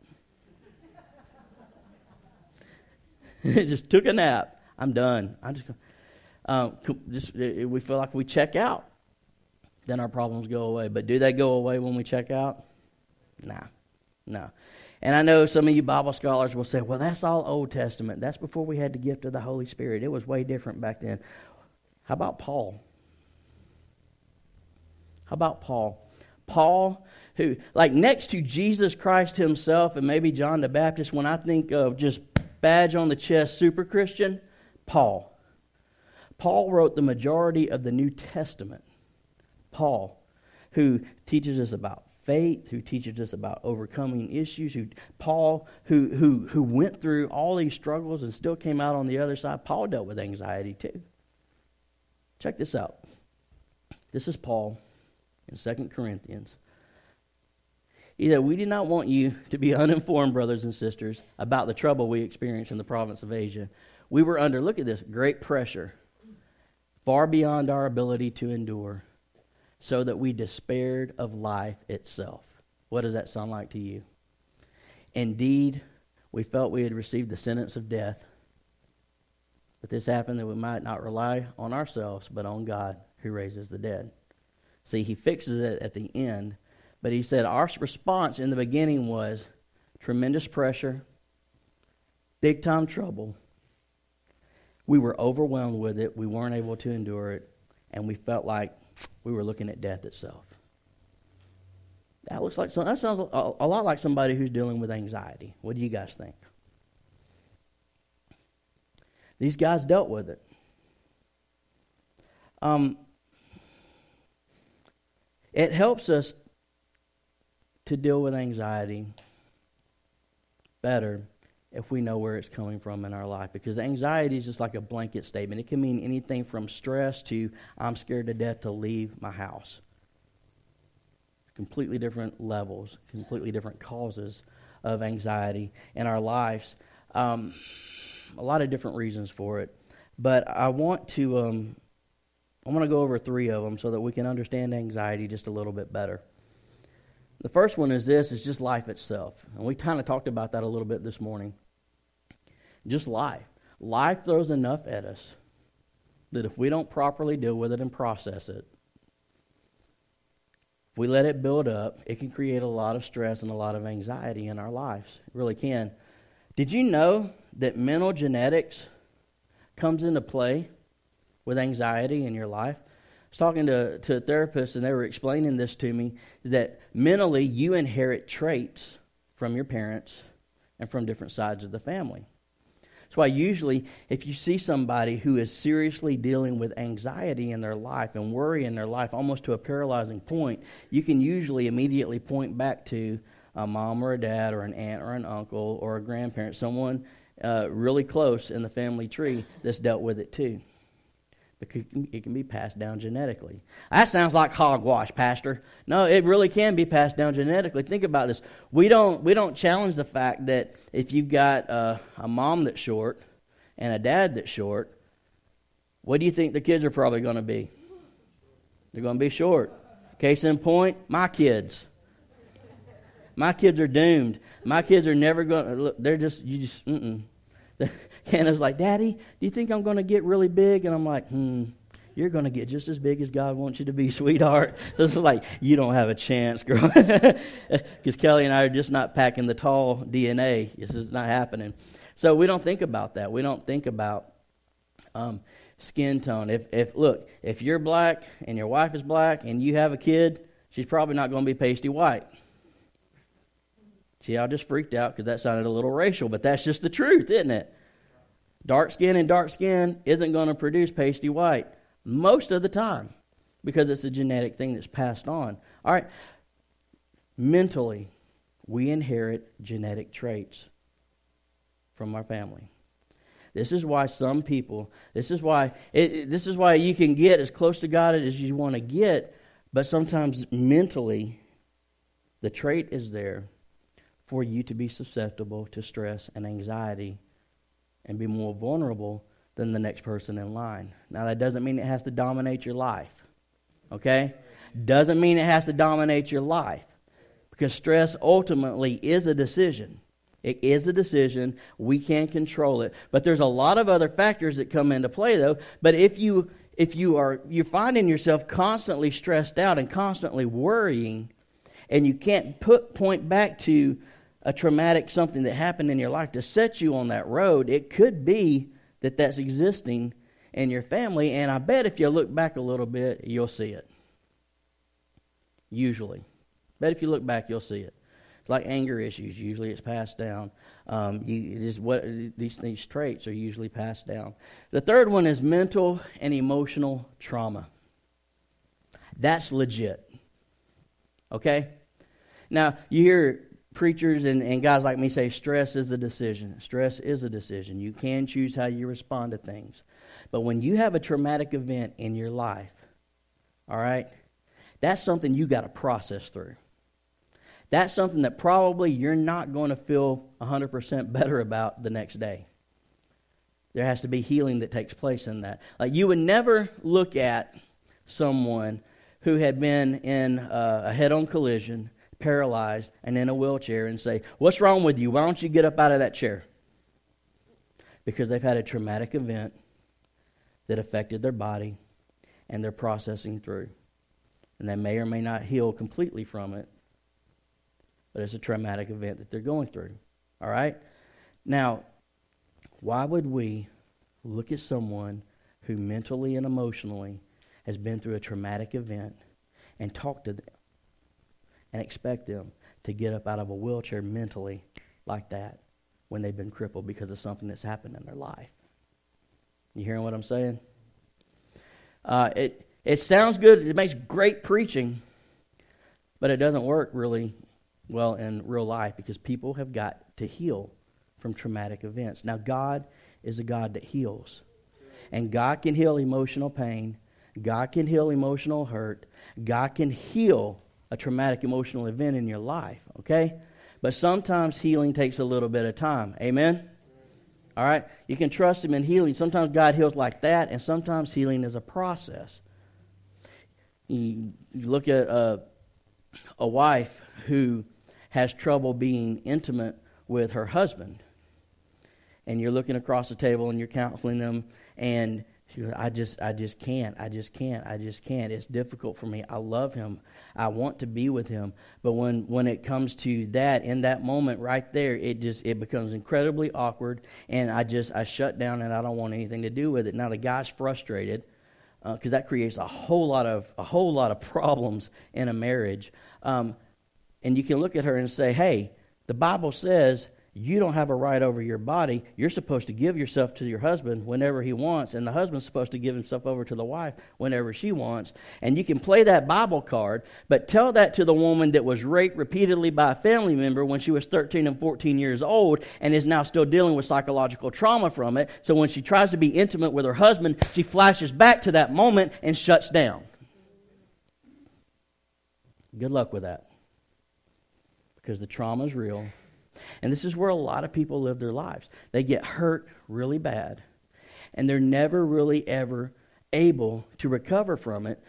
(laughs) just took a nap. I'm done. I'm just, um, just we feel like we check out then our problems go away. But do they go away when we check out? Nah, no. And I know some of you Bible scholars will say, well, that's all Old Testament. That's before we had the gift of the Holy Spirit. It was way different back then. How about Paul? How about Paul? Paul, who, like next to Jesus Christ himself and maybe John the Baptist, when I think of just badge on the chest super Christian, Paul. Paul wrote the majority of the New Testament. Paul, who teaches us about faith, who teaches us about overcoming issues, who Paul, who who who went through all these struggles and still came out on the other side. Paul dealt with anxiety too. Check this out. This is Paul in Second Corinthians. He said, We do not want you to be uninformed, brothers and sisters, about the trouble we experienced in the province of Asia. We were under, look at this, great pressure, far beyond our ability to endure, so that we despaired of life itself. What does that sound like to you? Indeed, we felt we had received the sentence of death. But this happened that we might not rely on ourselves, but on God who raises the dead. See, he fixes it at the end but he said our response in the beginning was tremendous pressure, big time trouble. We were overwhelmed with it. We weren't able to endure it. And we felt like we were looking at death itself. That looks like that sounds a, a lot like somebody who's dealing with anxiety. What do you guys think? These guys dealt with it. Um, it helps us to deal with anxiety better if we know where it's coming from in our life. Because anxiety is just like a blanket statement. It can mean anything from stress to I'm scared to death to leave my house. Completely different levels, completely different causes of anxiety in our lives. Um, a lot of different reasons for it. But I want to um, I want to go over three of them so that we can understand anxiety just a little bit better. The first one is this is just life itself. And we kind of talked about that a little bit this morning. Just life. Life throws enough at us that if we don't properly deal with it and process it, if we let it build up, it can create a lot of stress and a lot of anxiety in our lives. It really can. Did you know that mental genetics comes into play with anxiety in your life? I was talking to, to a therapist, and they were explaining this to me that mentally you inherit traits from your parents and from different sides of the family. That's why usually, if you see somebody who is seriously dealing with anxiety in their life and worry in their life, almost to a paralyzing point, you can usually immediately point back to a mom or a dad or an aunt or an uncle or a grandparent, someone uh, really close in the family tree that's dealt with it too. It can be passed down genetically. That sounds like hogwash, Pastor. No, it really can be passed down genetically. Think about this. We don't, we don't challenge the fact that if you've got a, a mom that's short and a dad that's short, what do you think the kids are probably going to be? They're going to be short. Case in point, my kids. My kids are doomed. My kids are never going to, they're just, you just, mm-mm. (laughs) Hannah's like, Daddy, do you think I'm going to get really big? And I'm like, hmm, you're going to get just as big as God wants you to be, (laughs) sweetheart. So it's like, you don't have a chance, girl. (laughs) Because Kelly and I are just not packing the tall DNA. This is not happening. So we don't think about that. We don't think about um, skin tone. If, if Look, if you're black and your wife is black and you have a kid, she's probably not going to be pasty white. See, I just freaked out because that sounded a little racial, but that's just the truth, isn't it? Dark skin and dark skin isn't going to produce pasty white most of the time because it's a genetic thing that's passed on. All right, mentally, we inherit genetic traits from our family. This is why some people, this is why it, this is why you can get as close to God as you want to get, but sometimes mentally the trait is there for you to be susceptible to stress and anxiety and be more vulnerable than the next person in line. Now, that doesn't mean it has to dominate your life, okay? Doesn't mean it has to dominate your life because stress ultimately is a decision. It is a decision. We can't control it. But there's a lot of other factors that come into play, though. But if you if you are you're finding yourself constantly stressed out and constantly worrying, and you can't put point back to a traumatic something that happened in your life to set you on that road, it could be that that's existing in your family. And I bet if you look back a little bit, you'll see it. Usually. Bet if you look back, you'll see it. It's like anger issues. Usually it's passed down. Um, you, it is what, these, these traits are usually passed down. The third one is mental and emotional trauma. That's legit. Okay? Now, you hear preachers and, and guys like me say stress is a decision. Stress is a decision. You can choose how you respond to things. But when you have a traumatic event in your life, all right, that's something you got to process through. that's something that probably you're not going to feel 100% better about the next day. There has to be healing that takes place in that. Like you would never look at someone who had been in uh, a head on collision, paralyzed, and in a wheelchair and say, What's wrong with you? Why don't you get up out of that chair? Because they've had a traumatic event that affected their body and they're processing through. And they may or may not heal completely from it, but it's a traumatic event that they're going through. All right? Now, why would we look at someone who mentally and emotionally has been through a traumatic event and talk to them and expect them to get up out of a wheelchair mentally like that when they've been crippled because of something that's happened in their life? You hearing what I'm saying? Uh, it, it sounds good, it makes great preaching, but it doesn't work really well in real life because people have got to heal from traumatic events. Now, God is a God that heals, and God can heal emotional pain, God can heal emotional hurt, God can heal a traumatic emotional event in your life, okay? But sometimes healing takes a little bit of time. Amen? All right? You can trust Him in healing. Sometimes God heals like that, and sometimes healing is a process. You, look at a, a wife who has trouble being intimate with her husband, and you're looking across the table and you're counseling them, and I just, I just can't. I just can't. I just can't. It's difficult for me. I love him. I want to be with him. But when, when it comes to that, in that moment right there, it just, it becomes incredibly awkward. And I just, I shut down and I don't want anything to do with it. Now the guy's frustrated because uh, that creates a whole lot of, a whole lot of (laughs) problems in a marriage. Um, and you can look at her and say, hey, the Bible says you don't have a right over your body. You're supposed to give yourself to your husband whenever he wants, and the husband's supposed to give himself over to the wife whenever she wants. And you can play that Bible card, but tell that to the woman that was raped repeatedly by a family member when she was 13 and 14 years old and is now still dealing with psychological trauma from it. So when she tries to be intimate with her husband, she flashes back to that moment and shuts down. Good luck with that. Because the trauma is real and this is where a lot of people live their lives. They get hurt really bad, and they're never really ever able to recover from it.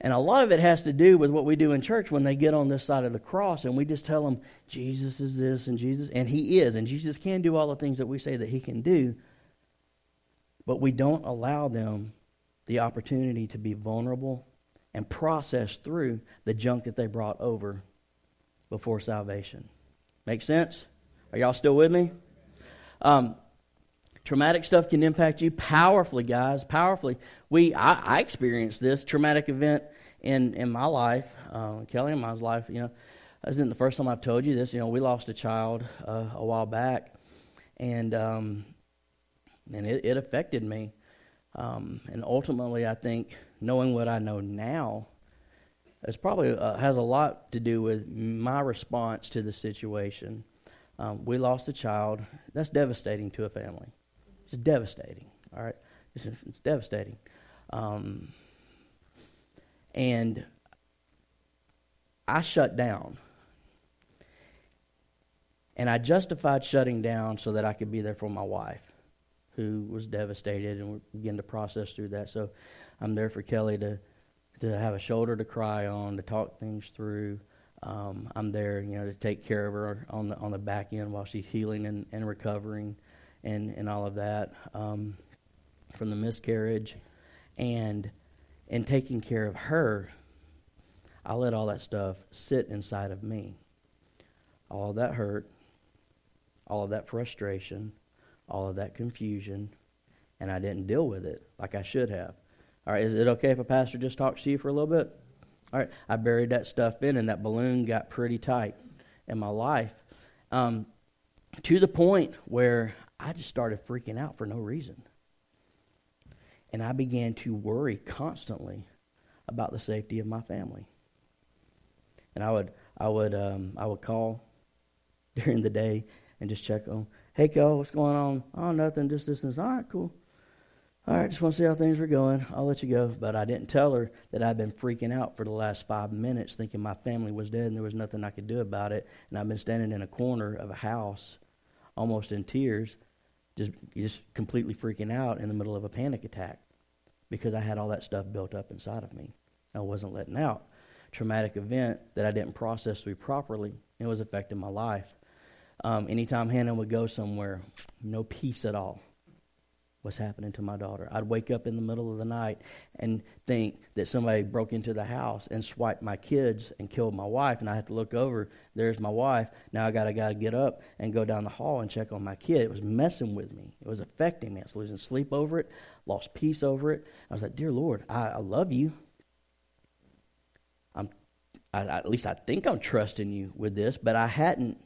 And a lot of it has to do with what we do in church when they get on this side of the cross and we just tell them, Jesus is this and Jesus, and He is, and Jesus can do all the things that we say that He can do. But we don't allow them the opportunity to be vulnerable and process through the junk that they brought over before salvation. Make sense? Are y'all still with me? Um, traumatic stuff can impact you powerfully, guys. Powerfully. We, I, I experienced this traumatic event in in my life, uh, Kelly and my life. You know, this isn't the first time I've told you this. You know, we lost a child uh, a while back, and um, and it, it affected me. Um, and ultimately, I think knowing what I know now, it's probably uh, has a lot to do with my response to the situation. Um, we lost a child. That's devastating to a family. It's devastating. All right, it's, it's devastating. Um, and I shut down. And I justified shutting down so that I could be there for my wife, who was devastated, and we began to process through that. So I'm there for Kelly to to have a shoulder to cry on, to talk things through. Um, I'm there, you know, to take care of her on the on the back end while she's healing and, and recovering, and and all of that um, from the miscarriage, and in taking care of her, I let all that stuff sit inside of me. All of that hurt, all of that frustration, all of that confusion, and I didn't deal with it like I should have. All right, is it okay if a pastor just talks to you for a little bit? All right, I buried that stuff in, and that balloon got pretty tight in my life um, to the point where I just started freaking out for no reason. And I began to worry constantly about the safety of my family. And I would, I would, um, I would call (laughs) during the day and just check on, hey, Kel, what's going on? Oh, nothing, just this and this. All right, cool. All right, just want to see how things were going. I'll let you go. But I didn't tell her that I'd been freaking out for the last five minutes, thinking my family was dead and there was nothing I could do about it. And I've been standing in a corner of a house, almost in tears, just, just completely freaking out in the middle of a panic attack because I had all that stuff built up inside of me. I wasn't letting out. Traumatic event that I didn't process through properly. It was affecting my life. Um, anytime Hannah would go somewhere, no peace at all what's happening to my daughter. I'd wake up in the middle of the night and think that somebody broke into the house and swiped my kids and killed my wife, and I had to look over. There's my wife. Now I got to got to get up and go down the hall and check on my kid. It was messing with me. It was affecting me. I was losing sleep over it, lost peace over it. I was like, "Dear Lord, I, I love you. I'm, I, at least I think I'm trusting you with this, but I hadn't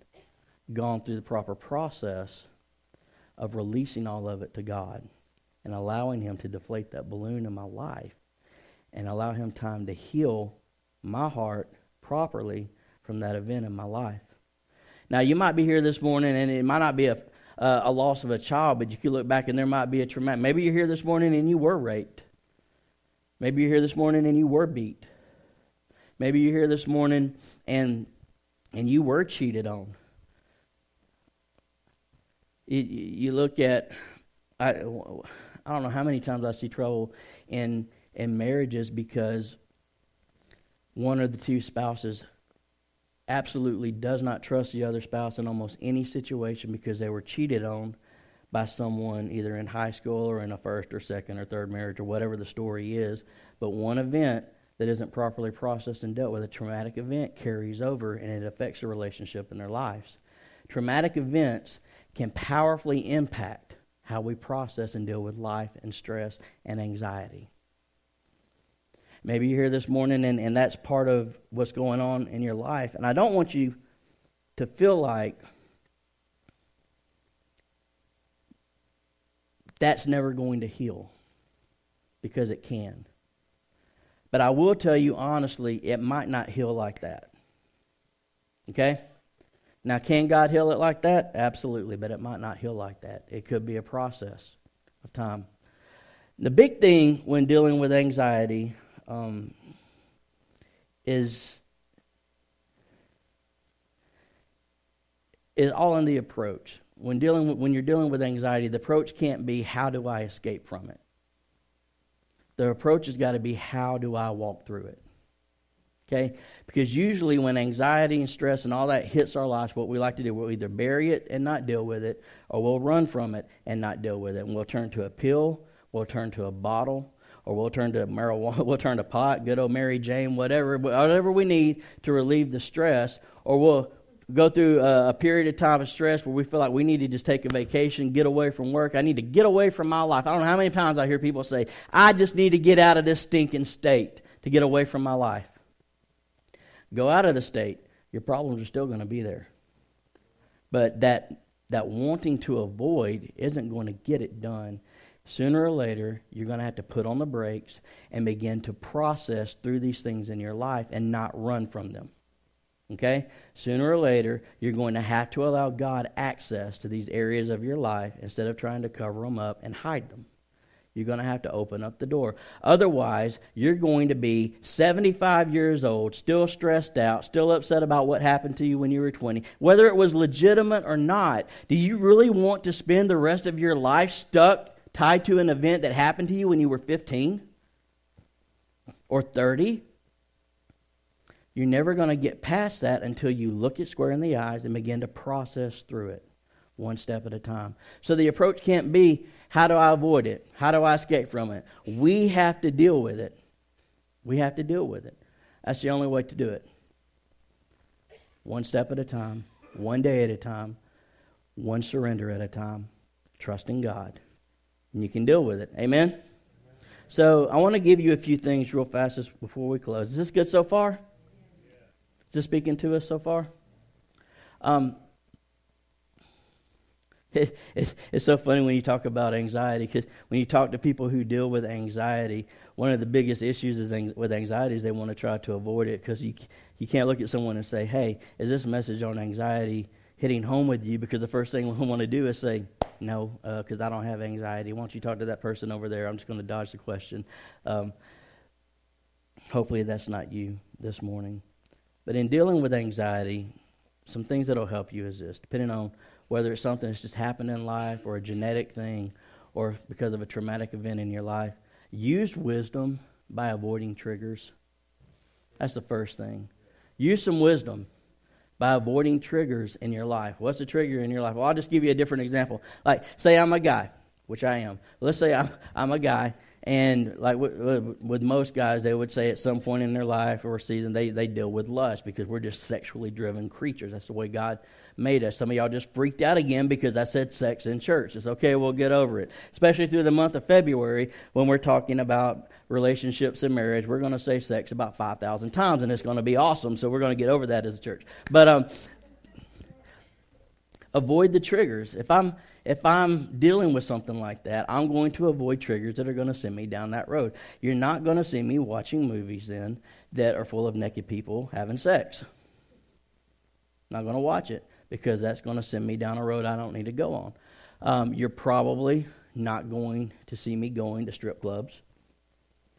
gone through the proper process." Of releasing all of it to God and allowing Him to deflate that balloon in my life and allow Him time to heal my heart properly from that event in my life. Now, you might be here this morning and it might not be a, uh, a loss of a child, but you could look back and there might be a traumatic. Maybe you're here this morning and you were raped. Maybe you're here this morning and you were beat. Maybe you're here this morning and and you were cheated on you, you look at, I, I don't know how many times I see trouble in, in marriages because one of the two spouses absolutely does not trust the other spouse in almost any situation because they were cheated on by someone either in high school or in a first or second or third marriage or whatever the story is. But one event that isn't properly processed and dealt with, a traumatic event, carries over and it affects the relationship in their lives. Traumatic events can powerfully impact how we process and deal with life and stress and anxiety. Maybe you're here this morning and, and that's part of what's going on in your life. And I don't want you to feel like that's never going to heal because it can. But I will tell you honestly, it might not heal like that. Okay? Now, can God heal it like that? Absolutely, but it might not heal like that. It could be a process of time. The big thing when dealing with anxiety um, is is all in the approach. When dealing with, when you're dealing with anxiety, the approach can't be how do I escape from it. The approach has got to be how do I walk through it. Okay? Because usually when anxiety and stress and all that hits our lives, what we like to do, we'll either bury it and not deal with it, or we'll run from it and not deal with it. And we'll turn to a pill, we'll turn to a bottle, or we'll turn to marijuana, (laughs) we'll turn to pot, good old Mary Jane, whatever, whatever we need to relieve the stress, or we'll go through a, a, period of time of stress where we feel like we need to just take a vacation, get away from work. I need to get away from my life. I don't know how many times I hear people say, I just need to get out of this stinking state to get away from my life. Go out of the state, your problems are still going to be there. But that, that wanting to avoid isn't going to get it done. Sooner or later, you're going to have to put on the brakes and begin to process through these things in your life and not run from them. Okay? Sooner or later, you're going to have to allow God access to these areas of your life instead of trying to cover them up and hide them. You're going to have to open up the door. Otherwise, you're going to be 75 years old, still stressed out, still upset about what happened to you when you were 20. Whether it was legitimate or not, do you really want to spend the rest of your life stuck, tied to an event that happened to you when you were 15 or 30? You're never going to get past that until you look it square in the eyes and begin to process through it one step at a time. So the approach can't be how do I avoid it? How do I escape from it? We have to deal with it. We have to deal with it. That's the only way to do it. One step at a time, one day at a time, one surrender at a time, trusting God. And you can deal with it. Amen? So I want to give you a few things real fast before we close. Is this good so far? Is this speaking to us so far? Um, it, it's, it's so funny when you talk about anxiety because when you talk to people who deal with anxiety, one of the biggest issues is with anxiety is they want to try to avoid it because you, you can't look at someone and say, hey, is this message on anxiety hitting home with you? Because the first thing (laughs) we want to do is say, No, because uh, I don't have anxiety. Why don't you talk to that person over there? I'm just going to dodge the question. Um, hopefully, that's not you this morning. But in dealing with anxiety, some things that will help you is this, depending on whether it's something that's just happened in life or a genetic thing or because of a traumatic event in your life. Use wisdom by avoiding triggers. That's the first thing. Use some wisdom by avoiding triggers in your life. What's a trigger in your life? Well, I'll just give you a different example. Like, say I'm a guy, which I am. Let's say I'm, I'm a guy, and like with, most guys, they would say at some point in their life or season, they, they deal with lust because we're just sexually driven creatures. That's the way God made us. Some of y'all just freaked out again because I said sex in church. It's okay, we'll get over it. Especially through the month of February when we're talking about relationships and marriage. We're going to say sex about 5,000 times and it's going to be awesome. So we're going to get over that as a church. But um, avoid the triggers. If I'm if I'm dealing with something like that, I'm going to avoid triggers that are going to send me down that road. You're not going to see me watching movies then that are full of naked people having sex. Not going to watch it because that's going to send me down a road I don't need to go on. Um, you're probably not going to see me going to strip clubs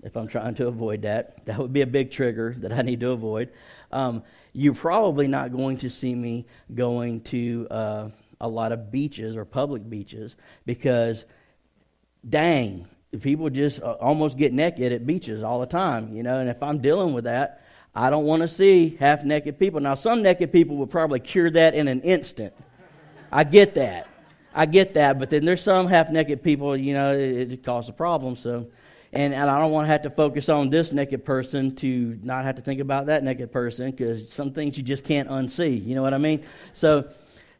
if I'm trying to avoid that. That would be a big trigger that I need to avoid. Um, you're probably not going to see me going to uh, a lot of beaches or public beaches because, dang, people just uh, almost get naked at beaches all the time, you know. And if I'm dealing with that, I don't want to see half naked people. Now, some naked people will probably cure that in an instant. I get that. I get that. But then there's some half naked people, you know, it, it causes a problem. So, and, and I don't want to have to focus on this naked person to not have to think about that naked person because some things you just can't unsee. You know what I mean? So,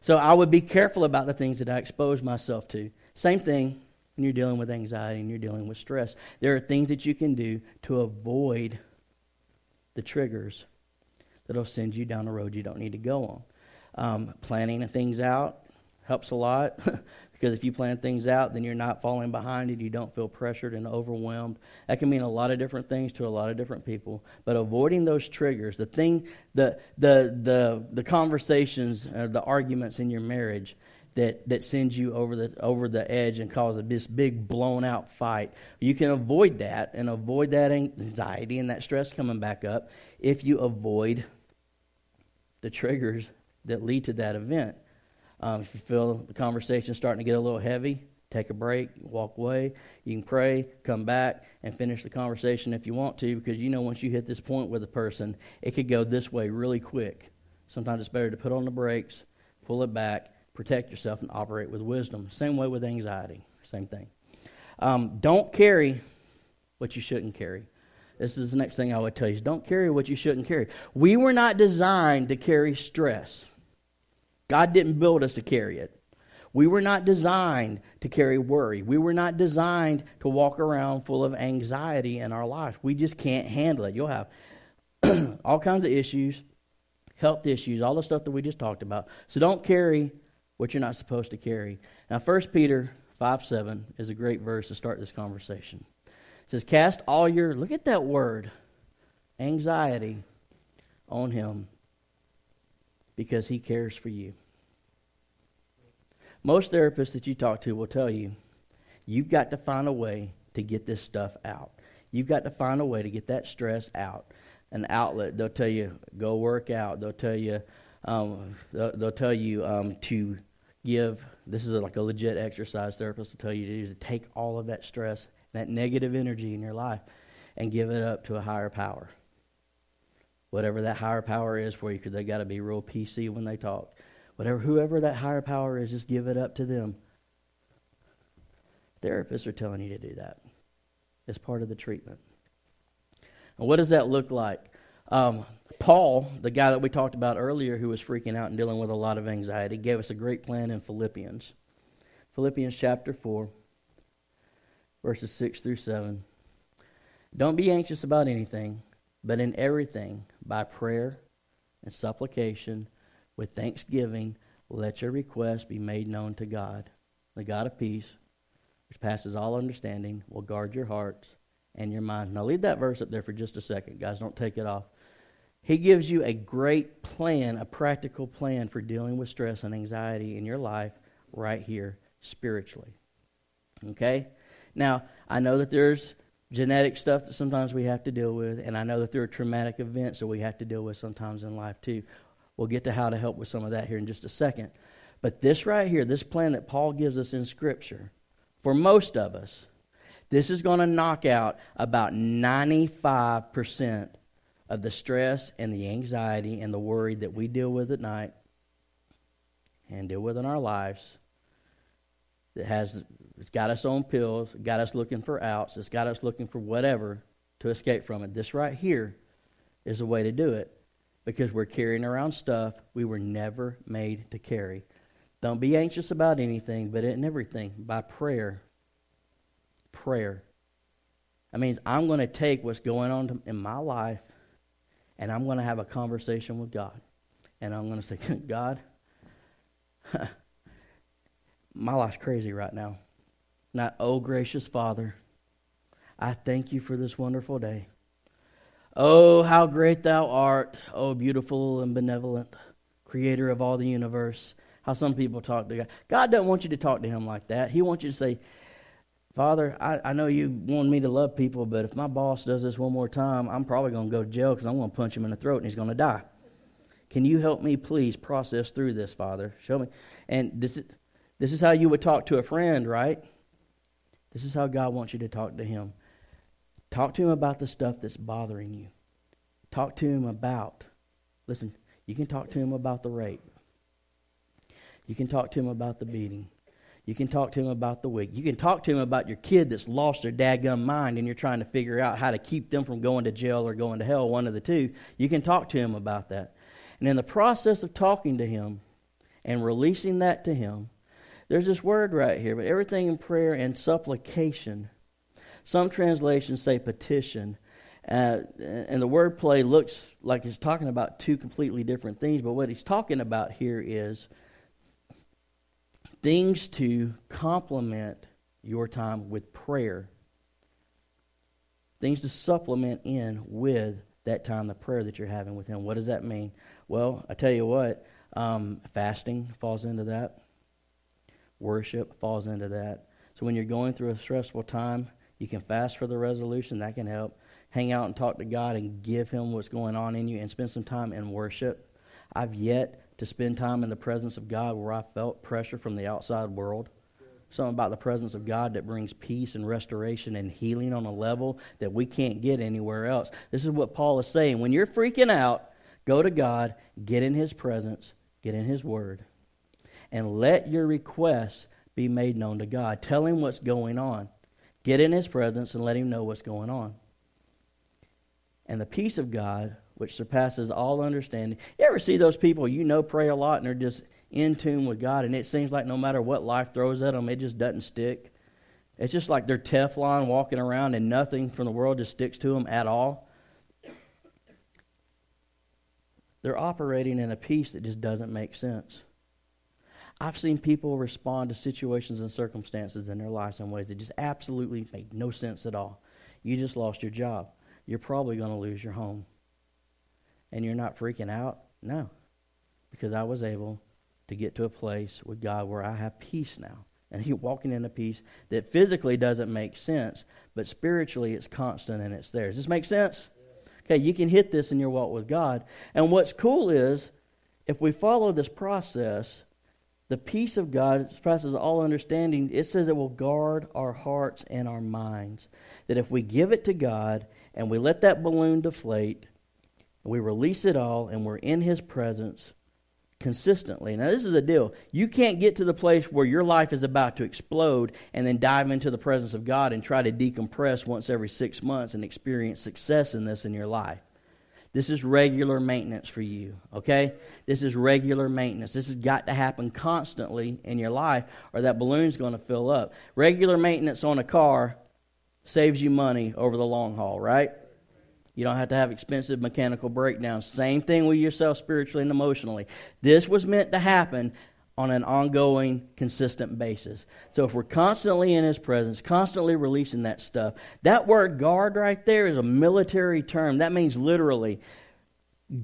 so I would be careful about the things that I expose myself to. Same thing when you're dealing with anxiety and you're dealing with stress. There are things that you can do to avoid the triggers that'll send you down a road you don't need to go on. Um, planning things out helps a lot (laughs) because if you plan things out, then you're not falling behind and you don't feel pressured and overwhelmed. That can mean a lot of different things to a lot of different people. But avoiding those triggers, the thing, the the the the conversations, uh, the arguments in your marriage that, that sends you over the over the edge and causes this big blown out fight. You can avoid that and avoid that anxiety and that stress coming back up if you avoid the triggers that lead to that event. Um, if you feel the conversation starting to get a little heavy, take a break, walk away. You can pray, come back, and finish the conversation if you want to, because you know once you hit this point with a person, it could go this way really quick. Sometimes it's better to put on the brakes, pull it back, protect yourself and operate with wisdom. Same way with anxiety. Same thing. Um, don't carry what you shouldn't carry. This is the next thing I would tell you don't carry what you shouldn't carry. We were not designed to carry stress. God didn't build us to carry it. We were not designed to carry worry. We were not designed to walk around full of anxiety in our life. We just can't handle it. You'll have (clears throat) all kinds of issues, health issues, all the stuff that we just talked about. So don't carry what you're not supposed to carry. Now, 1 Peter 5 7 is a great verse to start this conversation. It says, Cast all your, look at that word, anxiety on him because he cares for you. Most therapists that you talk to will tell you, you've got to find a way to get this stuff out. You've got to find a way to get that stress out, an outlet. They'll tell you, go work out. They'll tell you, um, they'll, they'll, tell you um, to give this is like a legit exercise therapist will tell you to do to take all of that stress that negative energy in your life and give it up to a higher power. Whatever that higher power is for you because they got to be real pc when they talk. Whatever whoever that higher power is just give it up to them. Therapists are telling you to do that. As part of the treatment. And what does that look like um, Paul, the guy that we talked about earlier who was freaking out and dealing with a lot of anxiety, gave us a great plan in Philippians. Philippians chapter 4, verses 6 through 7. Don't be anxious about anything, but in everything, by prayer and supplication, with thanksgiving, let your requests be made known to God. The God of peace, which passes all understanding, will guard your hearts and your minds. Now, leave that verse up there for just a second. Guys, don't take it off. He gives you a great plan, a practical plan for dealing with stress and anxiety in your life right here. spiritually. Okay? Now, I know that there's genetic stuff that sometimes we have to deal with, and I know that there are traumatic events that we have to deal with sometimes in life too. We'll get to how to help with some of that here in just a second. But this right here, this plan that Paul gives us in Scripture, for most of us, this is going to knock out about 95% of the stress and the anxiety and the worry that we deal with at night and deal with in our lives that has it's got us on pills, got us looking for outs, it's got us looking for whatever to escape from it. This right here is a way to do it because we're carrying around stuff we were never made to carry. Don't be anxious about anything, but in everything by prayer. Prayer. That means I'm going to take what's going on in my life and I'm going to have a conversation with God. And I'm going to say, (laughs) God, (laughs) my life's crazy right now. Not, oh, gracious Father, I thank you for this wonderful day. Oh, how great thou art, oh, beautiful and benevolent, creator of all the universe. How some people talk to God. God doesn't want you to talk to him like that. He wants you to say, Father, I, I know you want me to love people, but if my boss does this one more time, I'm probably going to go to jail because I'm going to punch him in the throat and he's going to die. Can you help me, please, process through this, Father? Show me. And this is, this is how you would talk to a friend, right? This is how God wants you to talk to Him. Talk to Him about the stuff that's bothering you. Talk to Him about, listen, you can talk to Him about the rape. You can talk to Him about the beating. You can talk to him about the wig. You can talk to him about your kid that's lost their dadgum mind and you're trying to figure out how to keep them from going to jail or going to hell, one of the two. You can talk to him about that. And in the process of talking to him and releasing that to him, there's this word right here, but everything in prayer and supplication. Some translations say petition. Uh, and the wordplay looks like he's talking about two completely different things, but what he's talking about here is things to complement your time with prayer, things to supplement in with that time, the prayer that you're having with Him. What does that mean? Well, I tell you what, um, fasting falls into that, worship falls into that. So when you're going through a stressful time, you can fast for the resolution, that can help. Hang out and talk to God and give Him what's going on in you and spend some time in worship. I've yet to spend time in the presence of God where I felt pressure from the outside world. Something about the presence of God that brings peace and restoration and healing on a level that we can't get anywhere else. This is what Paul is saying. When you're freaking out, go to God, get in His presence, get in His Word, and let your requests be made known to God. Tell Him what's going on. Get in His presence and let Him know what's going on. And the peace of God which surpasses all understanding. You ever see those people you know pray a lot and they're just in tune with God, and it seems like no matter what life throws at them, it just doesn't stick? It's just like they're Teflon walking around and nothing from the world just sticks to them at all. They're operating in a peace that just doesn't make sense. I've seen people respond to situations and circumstances in their lives in ways that just absolutely make no sense at all. You just lost your job. You're probably going to lose your home and you're not freaking out? No. Because I was able to get to a place with God where I have peace now. And you're walking in a peace that physically doesn't make sense, but spiritually it's constant and it's there. Does this make sense? Okay, you can hit this in your walk with God. And what's cool is if we follow this process, the peace of God surpasses all understanding. It says it will guard our hearts and our minds. That if we give it to God and we let that balloon deflate, we release it all, and we're in His presence consistently. Now, this is a deal. You can't get to the place where your life is about to explode and then dive into the presence of God and try to decompress once every six months and experience success in this in your life. This is regular maintenance for you, okay? This is regular maintenance. This has got to happen constantly in your life or that balloon's going to fill up. Regular maintenance on a car saves you money over the long haul, right? You don't have to have expensive mechanical breakdowns. Same thing with yourself spiritually and emotionally. This was meant to happen on an ongoing, consistent basis. So if we're constantly in His presence, constantly releasing that stuff, that word guard right there is a military term. That means literally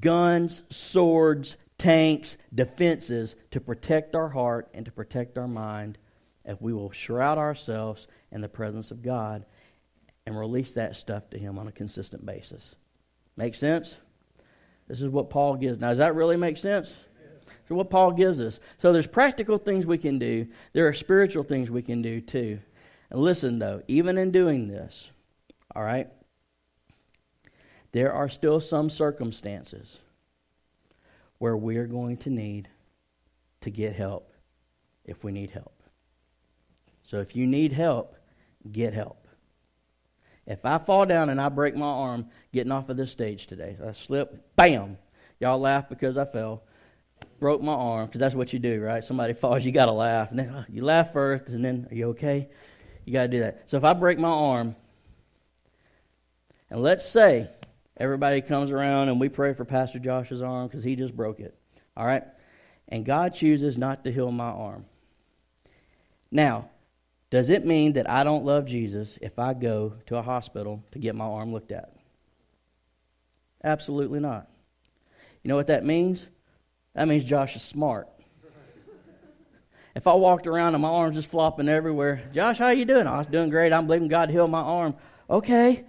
guns, swords, tanks, defenses to protect our heart and to protect our mind if we will shroud ourselves in the presence of God and release that stuff to Him on a consistent basis. Make sense? This is what Paul gives. Now, does that really make sense? So, what Paul gives us. So, there's practical things we can do, there are spiritual things we can do too. And listen, though, even in doing this, all right, there are still some circumstances where we're going to need to get help if we need help. So if you need help, get help. If I fall down and I break my arm getting off of this stage today, I slip, bam, y'all laugh because I fell, broke my arm, because that's what you do, right? Somebody (laughs) falls, you got to laugh. And then uh, you laugh first, and then, are you okay? You got to do that. So if I break my arm, and let's say everybody comes around and we pray for Pastor Josh's arm because he just broke it, all right? And God chooses not to heal my arm. Now, does it mean that I don't love Jesus if I go to a hospital to get my arm looked at? Absolutely not. You know what that means? That means Josh is smart. if I walked around and my arm's just flopping everywhere, Josh, how you doing? Oh, I was doing great. I'm believing God heal my arm. Okay,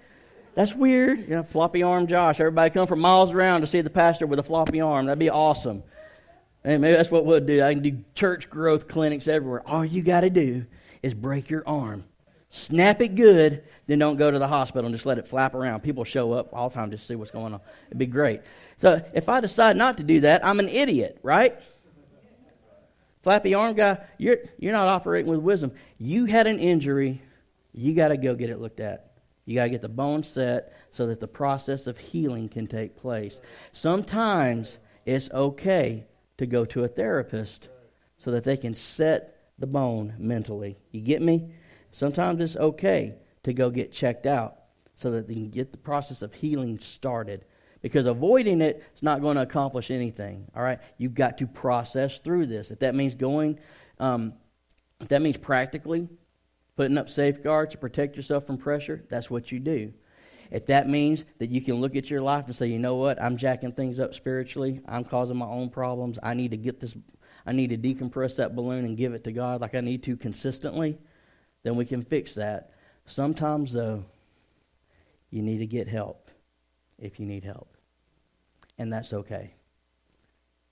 that's weird. You know, floppy arm Josh. Everybody come from miles around to see the pastor with a floppy arm. That'd be awesome. And maybe that's what we'll do. I can do church growth clinics everywhere. All you got to do is break your arm. Snap it good, then don't go to the hospital and just let it flap around. People show up all the time just to see what's going on. It'd be great. So if I decide not to do that, I'm an idiot, right? Flappy arm guy, you're, you're not operating with wisdom. You had an injury, you got to go get it looked at. You got to get the bone set so that the process of healing can take place. Sometimes it's okay to go to a therapist so that they can set the bone mentally. You get me? Sometimes it's okay to go get checked out so that they can get the process of healing started. Because avoiding it is not going to accomplish anything. All right? You've got to process through this. If that means going, um, if that means practically putting up safeguards to protect yourself from pressure, that's what you do. If that means that you can look at your life and say, you know what, I'm jacking things up spiritually, I'm causing my own problems, I need to get this I need to decompress that balloon and give it to God like I need to consistently, then we can fix that. Sometimes, though, you need to get help if you need help. And that's okay.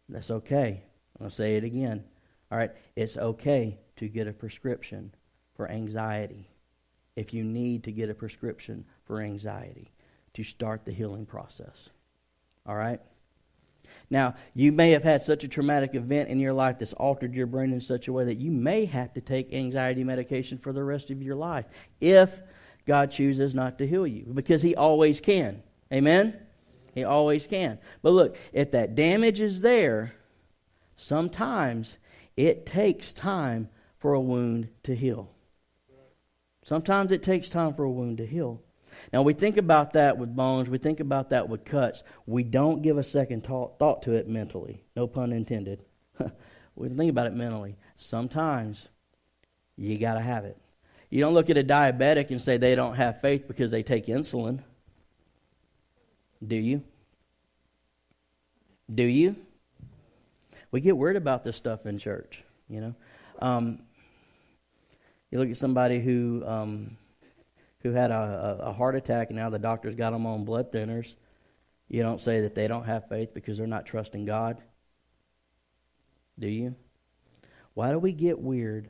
That's okay. I'll say it again. All right, it's okay to get a prescription for anxiety if you need to get a prescription for anxiety to start the healing process. All right? Now, you may have had such a traumatic event in your life that's altered your brain in such a way that you may have to take anxiety medication for the rest of your life if God chooses not to heal you, because He always can. Amen? He always can. But look, if that damage is there, sometimes it takes time for a wound to heal. Sometimes it takes time for a wound to heal. Now, we think about that with bones, we think about that with cuts. We don't give a second thought, thought to it mentally. No pun intended. (laughs) we think about it mentally. Sometimes you got to have it. You don't look at a diabetic and say they don't have faith because they take insulin. Do you? Do you? We get worried about this stuff in church, you know. Um, you look at somebody who um, who had a, a, heart attack and now the doctors got them on blood thinners, you don't say that they don't have faith because they're not trusting God? Do you? Why do we get weird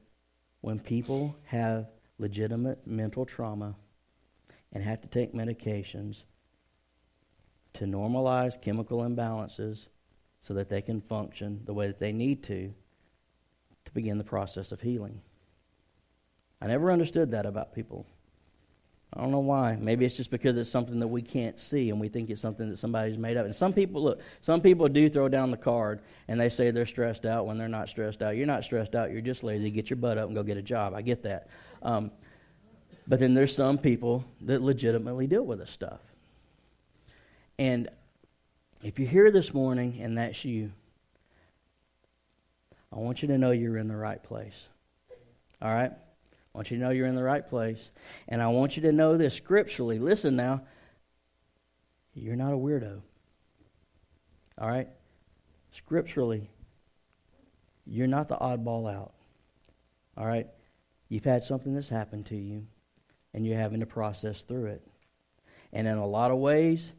when people have legitimate mental trauma and have to take medications to normalize chemical imbalances so that they can function the way that they need to to begin the process of healing? I never understood that about people. I don't know why. Maybe it's just because it's something that we can't see and we think it's something that somebody's made up. And some people, look, some people do throw down the card and they say they're stressed out when they're not stressed out. You're not stressed out. You're just lazy. Get your butt up and go get a job. I get that. Um, but then there's some people that legitimately deal with this stuff. And if you're here this morning and that's you, I want you to know you're in the right place. All right? I want you to know you're in the right place. And I want you to know this scripturally. Listen now. You're not a weirdo. All right? Scripturally, you're not the oddball out. All right? You've had something that's happened to you, and you're having to process through it. And in a lot of ways,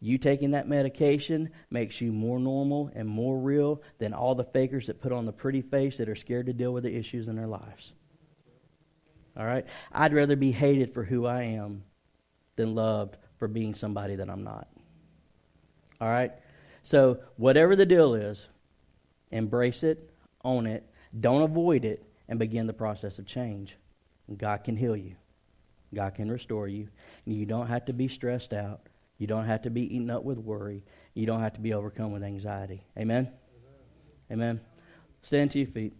you taking that medication makes you more normal and more real than all the fakers that put on the pretty face that are scared to deal with the issues in their lives. All right? I'd rather be hated for who I am than loved for being somebody that I'm not. All right? So, whatever the deal is, embrace it, own it, don't avoid it, and begin the process of change. God can heal you, God can restore you, you don't have to be stressed out. You don't have to be eaten up with worry. You don't have to be overcome with anxiety. Amen? Amen. Amen. Stand to your feet.